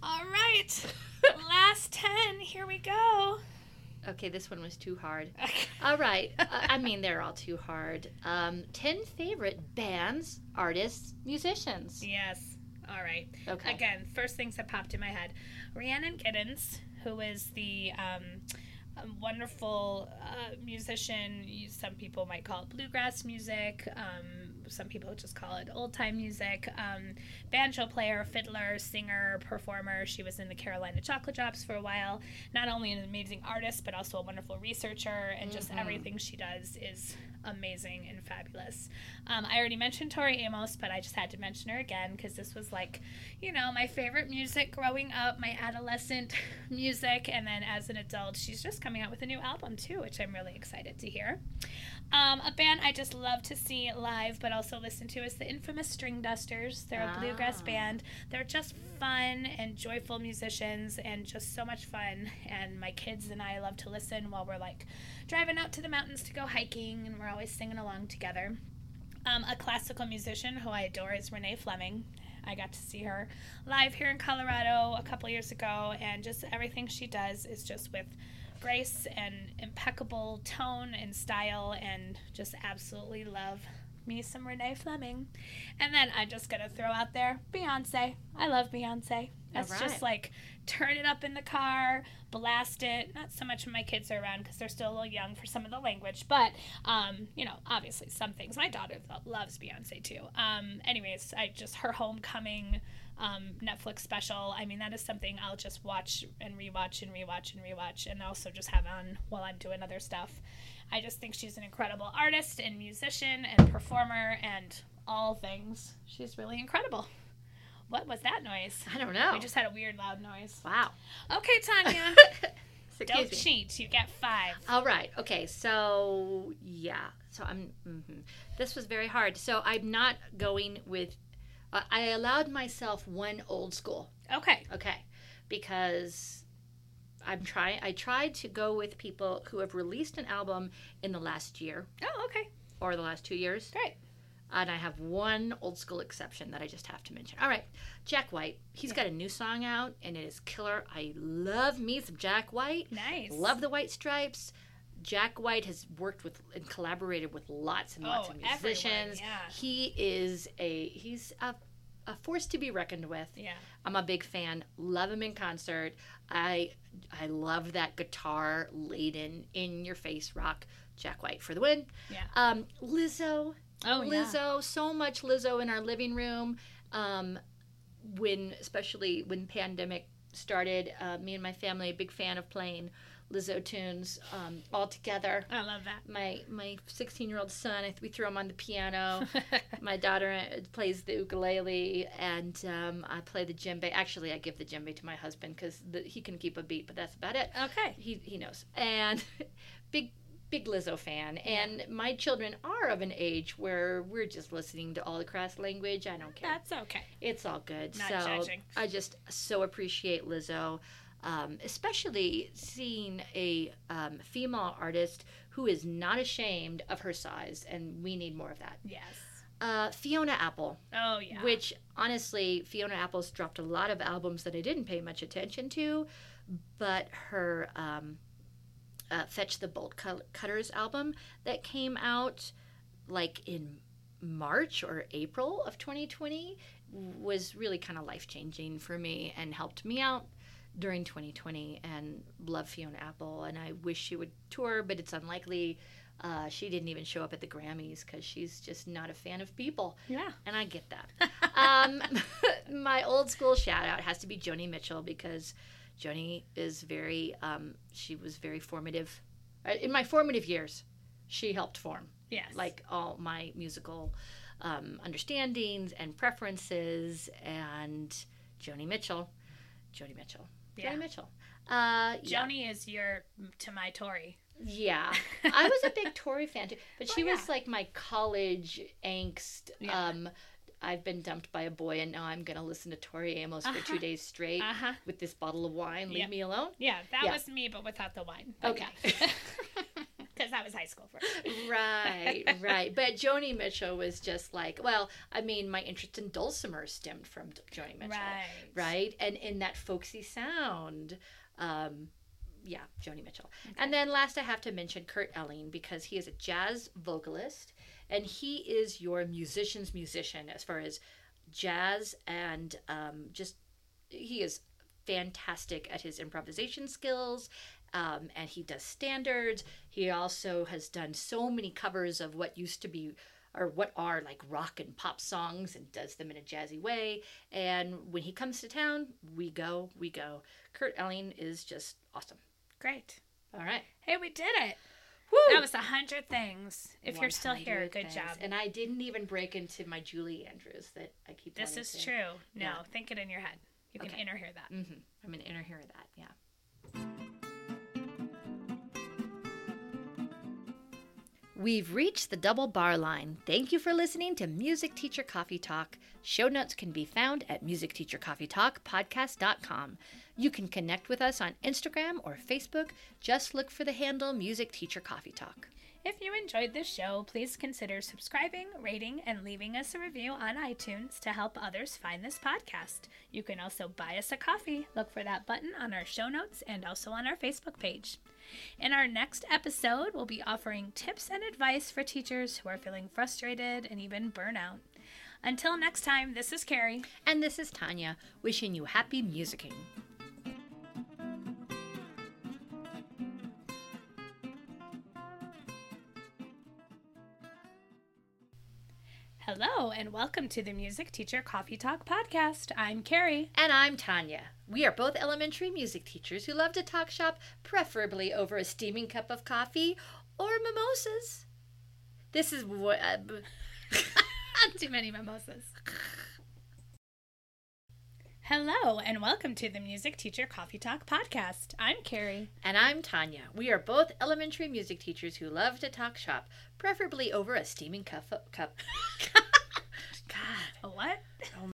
All right, last 10, here we go. Okay, this one was too hard. All right. uh, I mean, they're all too hard. Um, 10 favorite bands, artists, musicians. yes. All right. Okay. Again, first things that popped in my head Rhiannon Giddens, who is the um, wonderful uh, musician. Some people might call it bluegrass music. Um, some people just call it old time music. Um, banjo player, fiddler, singer, performer. She was in the Carolina Chocolate Drops for a while. Not only an amazing artist, but also a wonderful researcher, and just Mhm. everything she does is amazing and fabulous. Um, I already mentioned Tori Amos, but I just had to mention her again because this was like, you know, my favorite music growing up, my adolescent music, and then as an adult, she's just coming out with a new album too, which I'm really excited to hear. Um, a band I just love to see live, but also listen to is the infamous Stringdusters. They're a bluegrass Ah. band. They're just fun and joyful musicians, and just so much fun. And my kids and I love to listen while we're like driving out to the mountains to go hiking, and we're always singing along together. Um, a classical musician who I adore is Renee Fleming. I got to see her live here in Colorado a couple years ago, and just everything she does is just with grace and impeccable tone and style, and just absolutely love me some Renee Fleming. And then I'm just gonna throw out there Beyonce. I love Beyonce. That's All just like turn it up in the car, blast it. Not so much when my kids are around because they're still a little young for some of the language, but um, you know, obviously some things. My daughter loves Beyonce too. Um, anyways, I just her homecoming um, Netflix special. I mean, that is something I'll just watch and rewatch and rewatch and rewatch, and also just have on while I'm doing other stuff. I just think she's an incredible artist and musician and performer and all things. She's really incredible. What was that noise? I don't know. We just had a weird loud noise. wow. Okay, Tanya, don't me. cheat. You get five. All right. Okay. So yeah. So I'm. Mm-hmm. This was very hard. So I'm not going with. Uh, I allowed myself one old school. Okay. Okay, because I'm trying. I tried to go with people who have released an album in the last year Oh, okay. or the last two years, Great. And I have one old school exception that I just have to mention. All right, Jack White. He's Yeah. got a new song out, and it is killer. I love me some Jack White. Nice. Love the White Stripes. Jack White has worked with and collaborated with lots and lots Oh, of everyone, musicians. yeah. He is a he's a, a force to be reckoned with. Yeah. I'm a big fan. Love him in concert. I I love that guitar laden in your face rock. Jack White for the win. Yeah. Um, Lizzo. Oh, yeah. Lizzo. So much Lizzo in our living room. Um, when especially when pandemic started, uh, me and my family a big fan of playing Lizzo tunes um, all together. I love that. My my 16 year old son, I, we throw him on the piano. my daughter uh, plays the ukulele, and um, I play the djembe. Actually, I give the djembe to my husband because he can keep a beat, but that's about it. okay. He he knows. And big big Lizzo fan. And my children are of an age where we're just listening to all the crass language. I don't care. That's okay. It's all good. Not so judging. I just so appreciate Lizzo, um, especially seeing a um, female artist who is not ashamed of her size, and we need more of that. Yes. Uh, Fiona Apple, Oh yeah. which honestly, Fiona Apple's dropped a lot of albums that I didn't pay much attention to, but her um, uh, Fetch the Bolt Cutters album that came out like in March or April of 2020 was really kind of life changing for me and helped me out during 2020 and love Fiona Apple and I wish she would tour but it's unlikely uh, she didn't even show up at the Grammys because she's just not a fan of people yeah. and I get that. um, my old school shout out has to be Joni Mitchell because Joni is very, um, she was very formative. In my formative years, she helped form Yes. like all my musical um, understandings and preferences. And Joni Mitchell, Joni Mitchell, Yeah. Joni Mitchell. Uh, yeah. Joni is your to my Tori. Yeah, I was a big Tori fan too, but she Well, was like my college angst. Yeah. Um, I've been dumped by a boy, and now I'm gonna listen to Tori Amos for two Uh-huh. days straight Uh huh. with this bottle of wine. Leave me alone. Yeah, that Yeah. was me, but without the wine. Okay. Because that was high school for. right, right. But Joni Mitchell was just like, well, I mean, my interest in dulcimer stemmed from Joni Mitchell, Right. right? And in that folksy sound. Um, yeah, Joni Mitchell. And then last, I have to mention Kurt Elling because he is a jazz vocalist and he is your musician's musician as far as jazz and um, just he is fantastic at his improvisation skills um, and he does standards. He also has done so many covers of what used to be or what are like rock and pop songs and does them in a jazzy way. And when he comes to town we go we go. Kurt elling is just awesome. Great. all right. Hey, we did it. Woo! That was a hundred things. If you're still here, good things. job. and i didn't even break into my julie andrews that i keep This is to. true. No, Yeah. think it in your head. You can Okay. inner hear that. Mm-hmm. I'm gonna enter here that. Yeah. We've reached the double bar line. Thank you for listening to Music Teacher Coffee Talk. Show notes can be found at musicteachercoffeetalkpodcast.com. You can connect with us on Instagram or Facebook. Just look for the handle Music Teacher Coffee Talk. If you enjoyed this show, please consider subscribing, rating, and leaving us a review on iTunes to help others find this podcast. You can also buy us a coffee. Look for that button on our show notes and also on our Facebook page. In our next episode, we'll be offering tips and advice for teachers who are feeling frustrated and even burnout. Until next time, this is Carrie. And this is Tanya, wishing you happy musicking. Hello, and welcome to the Music Teacher Coffee Talk podcast. I'm Carrie. And I'm Tanya. We are both elementary music teachers who love to talk shop, preferably over a steaming cup of coffee or mimosas. This is what. Uh, Too many mimosas. Hello, and welcome to the Music Teacher Coffee Talk podcast. I'm Carrie. and I'm Tanya. We are both elementary music teachers who love to talk shop, preferably over a steaming cup. cup. God. A what? Oh